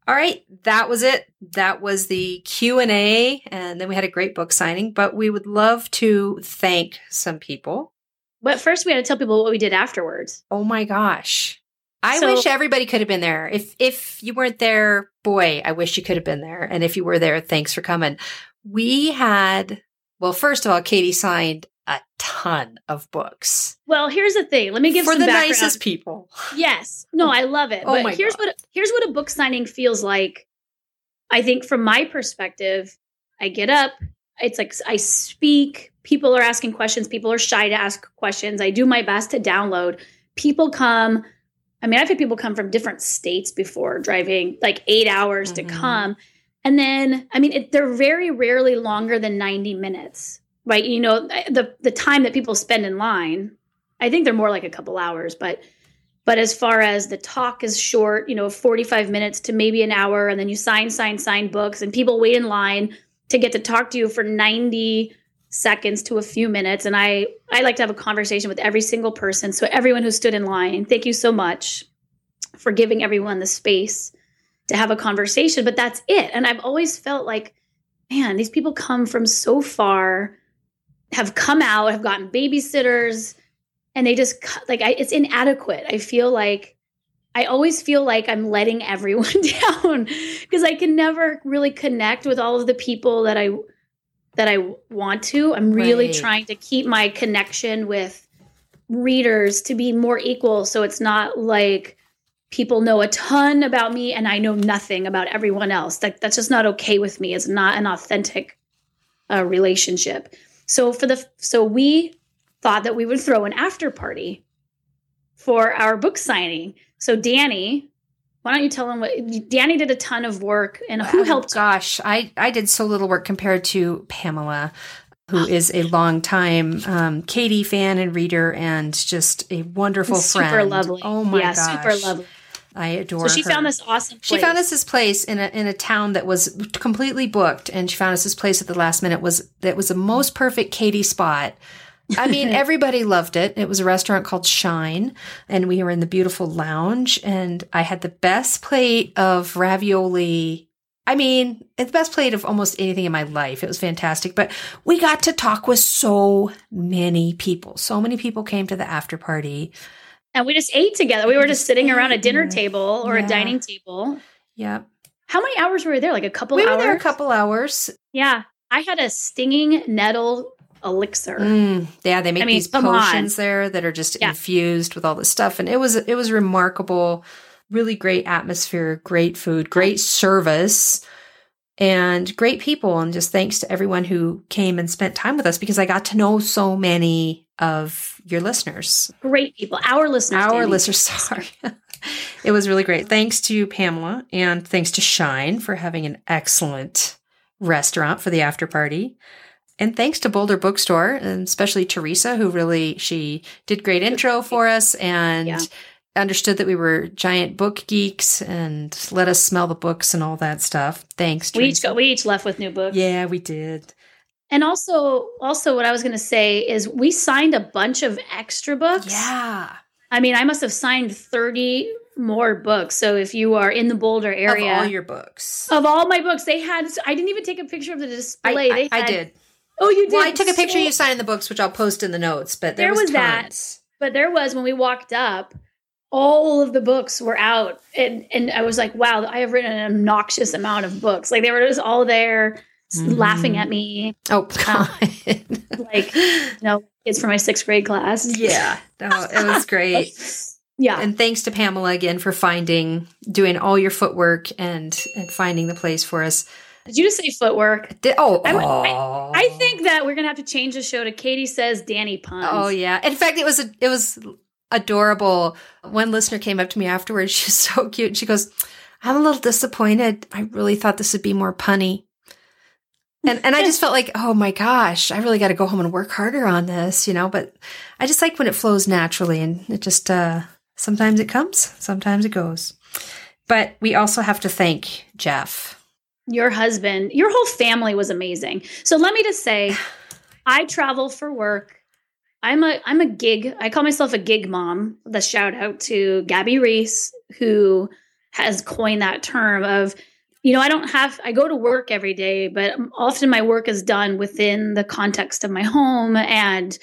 All right, that was it. That was the Q&A and then we had a great book signing, but we would love to thank some people. But first, we had to tell people what we did afterwards. Oh my gosh. I So- wish everybody could have been there. If if you weren't there, boy, I wish you could have been there. And if you were there, thanks for coming. We had well, first of all, Katy signed a ton of books Well, here's the thing. Let me give for the background. nicest people. Yes. No, I love it. Oh but here's God. what here's what a book signing feels like. I think from my perspective, I get up, it's like I speak, people are asking questions, people are shy to ask questions. I do my best to download. People come I mean, I've had people come from different states before driving like 8 hours Mhm. to come. And then, I mean, it, they're very rarely longer than 90 minutes, right? You know, the the time that people spend in line, I think they're more like a couple hours, but but as far as the talk is short, you know, 45 minutes to maybe an hour, and then you sign, sign, sign books, and people wait in line to get to talk to you for 90 seconds to a few minutes. And I I like to have a conversation with every single person. So everyone who stood in line, thank you so much for giving everyone the space to have a conversation. But that's it. And I've always felt like, man, these people come from so far, have come out, have gotten babysitters, and they just like I, it's inadequate. I feel like I always feel like I'm letting everyone down because I can never really connect with all of the people that I that I want to. I'm really Right. trying to keep my connection with readers to be more equal so it's not like people know a ton about me and I know nothing about everyone else. That that's just not okay with me. It's not an authentic uh, relationship. So for the so we thought that we would throw an after party for our book signing. So Dani, why don't you tell them what Dani did a ton of work and who Oh, helped Gosh, I I did so little work compared to Pamela, who is a longtime um, Katy fan and reader, and just a wonderful super friend. lovely. Oh my yeah, gosh, super lovely. I adore. So she her. found this awesome. She found us this place in a in a town that was completely booked, and she found us this place at the last minute. was That was the most perfect Katy spot. I mean, everybody loved it. It was a restaurant called Shine, and we were in the beautiful lounge, and I had the best plate of ravioli. I mean, the best plate of almost anything in my life. It was fantastic. But we got to talk with so many people. So many people came to the after party. and we just ate together. We were just sitting around a dinner mm-hmm. table or Yeah. a dining table. Yep. How many hours were we there? Like a couple We were hours. there a couple hours. Yeah, I had a stinging nettle elixir. Mm, yeah, they make I mean, these come on. potions there that are just Yeah. infused with all this stuff, and it was it was remarkable. Really great atmosphere, great food, great service, and great people. And just thanks to everyone who came and spent time with us because I got to know so many of your listeners, Great people. Our listeners. our Dani. listeners. Sorry. it was really great. Thanks to Pamela and thanks to Shine for having an excellent restaurant for the after party. And thanks to Boulder Bookstore and especially Teresa, who really she did great intro for us and Yeah. understood that we were giant book geeks and let us smell the books and all that stuff. Thanks, We each Teresa. got, we each left with new books. yeah, we did. And also, also what I was going to say is we signed a bunch of extra books. Yeah. I mean, I must have signed 30 more books. So if you are in the Boulder area, Of all your books. of all my books, they had, I didn't even take a picture of the display. I- they I did. Oh, you did. Well, I took a picture So- you signing the books, which I'll post in the notes, but there, There was, was that. But there was when we walked up, all of the books were out, and and I was like, wow, I have written an obnoxious amount of books. Like they were just all there. s- mm-hmm. laughing at me, Oh, um, God. like you know, kids from my sixth grade class. yeah. No, it was great. Yeah. And thanks to Pamela again for finding, doing all your footwork and and finding the place for us. Did you just say footwork? Did, oh, I, I- I think that we're gonna have to change the show to Katy says Dani puns. Oh yeah. In fact, it was a, it was adorable. One listener came up to me afterwards. She's so cute. She goes, "I'm a little disappointed. I really thought this would be more punny." And and I just felt like, "Oh my gosh, I really got to go home and work harder on this," you know, but I just like when it flows naturally and it just uh sometimes it comes, sometimes it goes. But we also have to thank Jeff. Your husband, your whole family was amazing. So let me just say, I travel for work. I'm a I'm a gig. I call myself a gig mom. The shout out to Gabby Reece, who has coined that term of, you know, I don't have I go to work every day, but often my work is done within the context of my home and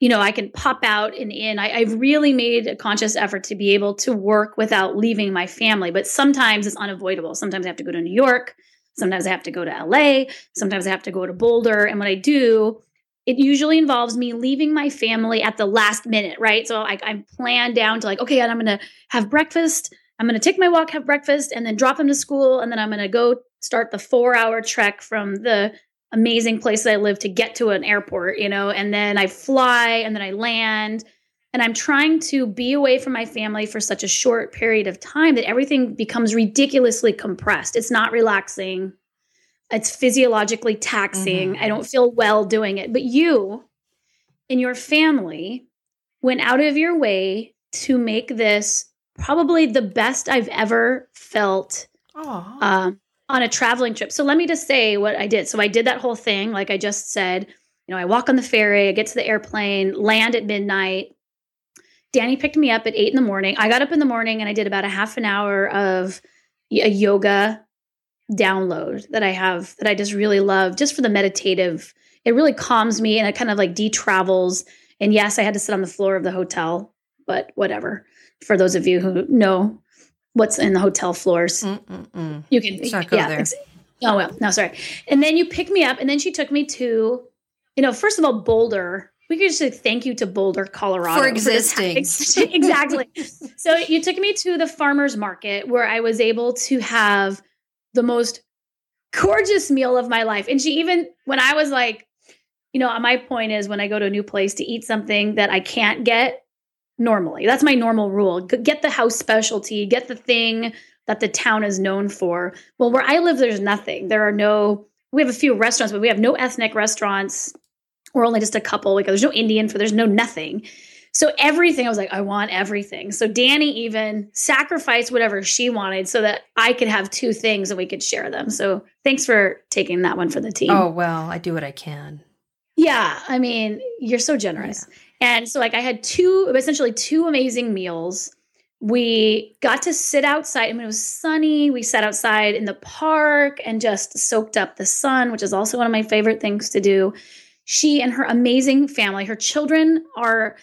you know, I can pop out and in. I, I've really made a conscious effort to be able to work without leaving my family, but sometimes it's unavoidable. Sometimes I have to go to New York. Sometimes I have to go to LA. Sometimes I have to go to Boulder. And when I do, it usually involves me leaving my family at the last minute, right? So I, I'm planned down to like, okay, and I'm going to have breakfast. I'm going to take my walk, have breakfast, and then drop them to school. And then I'm going to go start the four hour trek from the amazing place I live to get to an airport, you know, and then I fly and then I land. And I'm trying to be away from my family for such a short period of time that everything becomes ridiculously compressed. It's not relaxing. It's physiologically taxing. I don't feel well doing it. But you and your family went out of your way to make this probably the best I've ever felt um, on a traveling trip. So let me just say what I did. So I did that whole thing, like I just said. You know, I walk on the ferry, I get to the airplane, land at midnight. Dani picked me up at eight in the morning. I got up in the morning and I did about a half an hour of a yoga download that I have that I just really love, just for the meditative. It really calms me and it kind of like de-travels. And yes, I had to sit on the floor of the hotel, but whatever. For those of you who know what's in the hotel floors, Mm-mm-mm. you can ex- Oh well, no, sorry. And then you picked me up, and then she took me to, you know, first of all, Boulder. We could just say thank you to Boulder, Colorado, For existing. exactly. so you took me to the farmers market where I was able to have the most gorgeous meal of my life. And she even, when I was like, you know, my point is when I go to a new place to eat something that I can't get normally. That's my normal rule. Get the house specialty, get the thing that the town is known for. Well, where I live, there's nothing. There are no, we have a few restaurants, but we have no ethnic restaurants or only just a couple Like there's no Indian for there's no nothing. So everything, I was like, I want everything. So Dani even sacrificed whatever she wanted so that I could have two things and we could share them. So thanks for taking that one for the team. Oh well, I do what I can. Yeah, I mean, you're so generous. And so like I had two essentially two amazing meals. We got to sit outside. I mean, it was sunny. We sat outside in the park and just soaked up the sun, which is also one of my favorite things to do. She and her amazing family, her children are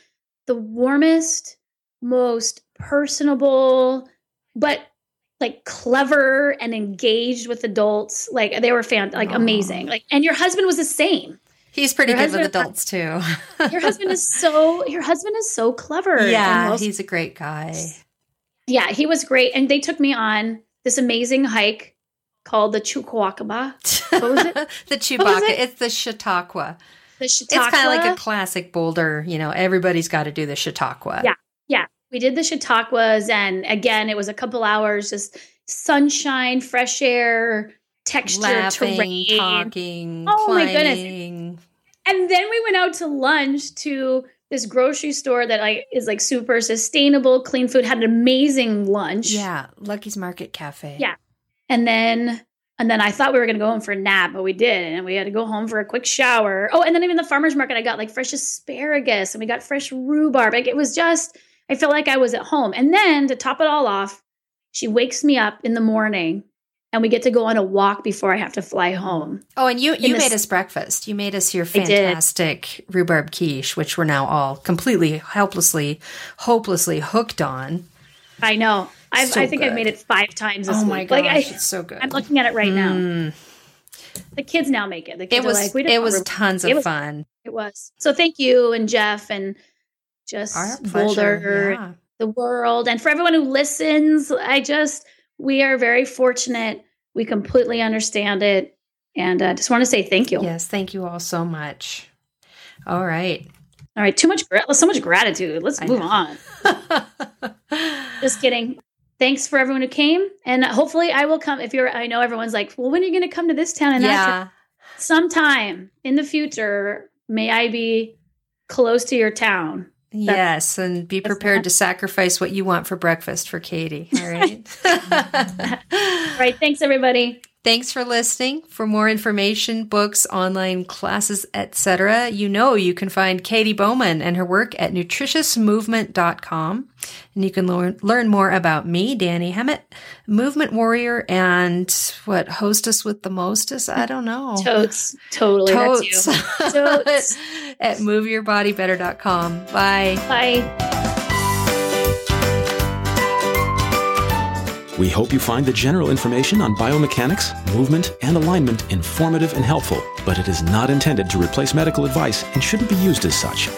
the warmest, most personable, but like clever and engaged with adults. Like they were fan like amazing. Like and your husband was the same. He's pretty Your good with uh, adults too. Your husband is so your husband is so clever. yeah, most- he's a great guy. yeah, he was great. And they took me on this amazing hike called the Chukwakaba. What was it? the Chewbacca. it? It's the Chautauqua. The It's kind of like a classic boulder. You know, everybody's got to do the Chautauqua. Yeah. Yeah. We did the Chautauquas and again it was a couple hours, just sunshine, fresh air, texture, Laughing, terrain. talking, Oh my goodness. And then we went out to lunch to this grocery store that like is like super sustainable, clean food, had an amazing lunch. Yeah, Lucky's Market Cafe. Yeah. And then and then I thought we were gonna go home for a nap, but we did, and we had to go home for a quick shower. Oh, and then even the farmer's market, I got like fresh asparagus and we got fresh rhubarb. Like it was just I felt like I was at home. And then to top it all off, she wakes me up in the morning and we get to go on a walk before I have to fly home. Oh, and you you the made us breakfast. You made us your fantastic rhubarb quiche, which we're now all completely, helplessly, hopelessly hooked on. I know. I've, So I think I've made it five times this Oh week. my Like I, it's so good. I'm looking at it right now. the kids now make it. The It kids was are like, we it was tons of it was- fun. It was. So thank you and Jeff and just Our Boulder, pleasure. Yeah. the world, and for everyone who listens. I just we are very fortunate. We completely understand it, and uh, just want to say thank you. Yes, thank you all so much. All right. All right, too much, so much gratitude. Let's I move know. on. Just kidding. Thanks for everyone who came, and hopefully I will come. If you're, I know everyone's like, well, when are you going to come to this town and that town? yeah. Sometime in the future, may I be close to your town. Yes, and be prepared to sacrifice what you want for breakfast for Katy. All right. All right, thanks everybody. Thanks for listening. For more information, books, online classes, etc., you know you can find Katy Bowman and her work at nutritiousmovement.com. And you can learn, learn more about me, Dani Hemmat, movement warrior, and what hostess with the mostest? I don't know. Totes, totally. Totes. Totes. at moveyyourbodybetter.com. Bye. Bye. We hope you find the general information on biomechanics, movement, and alignment informative and helpful, but it is not intended to replace medical advice and shouldn't be used as such.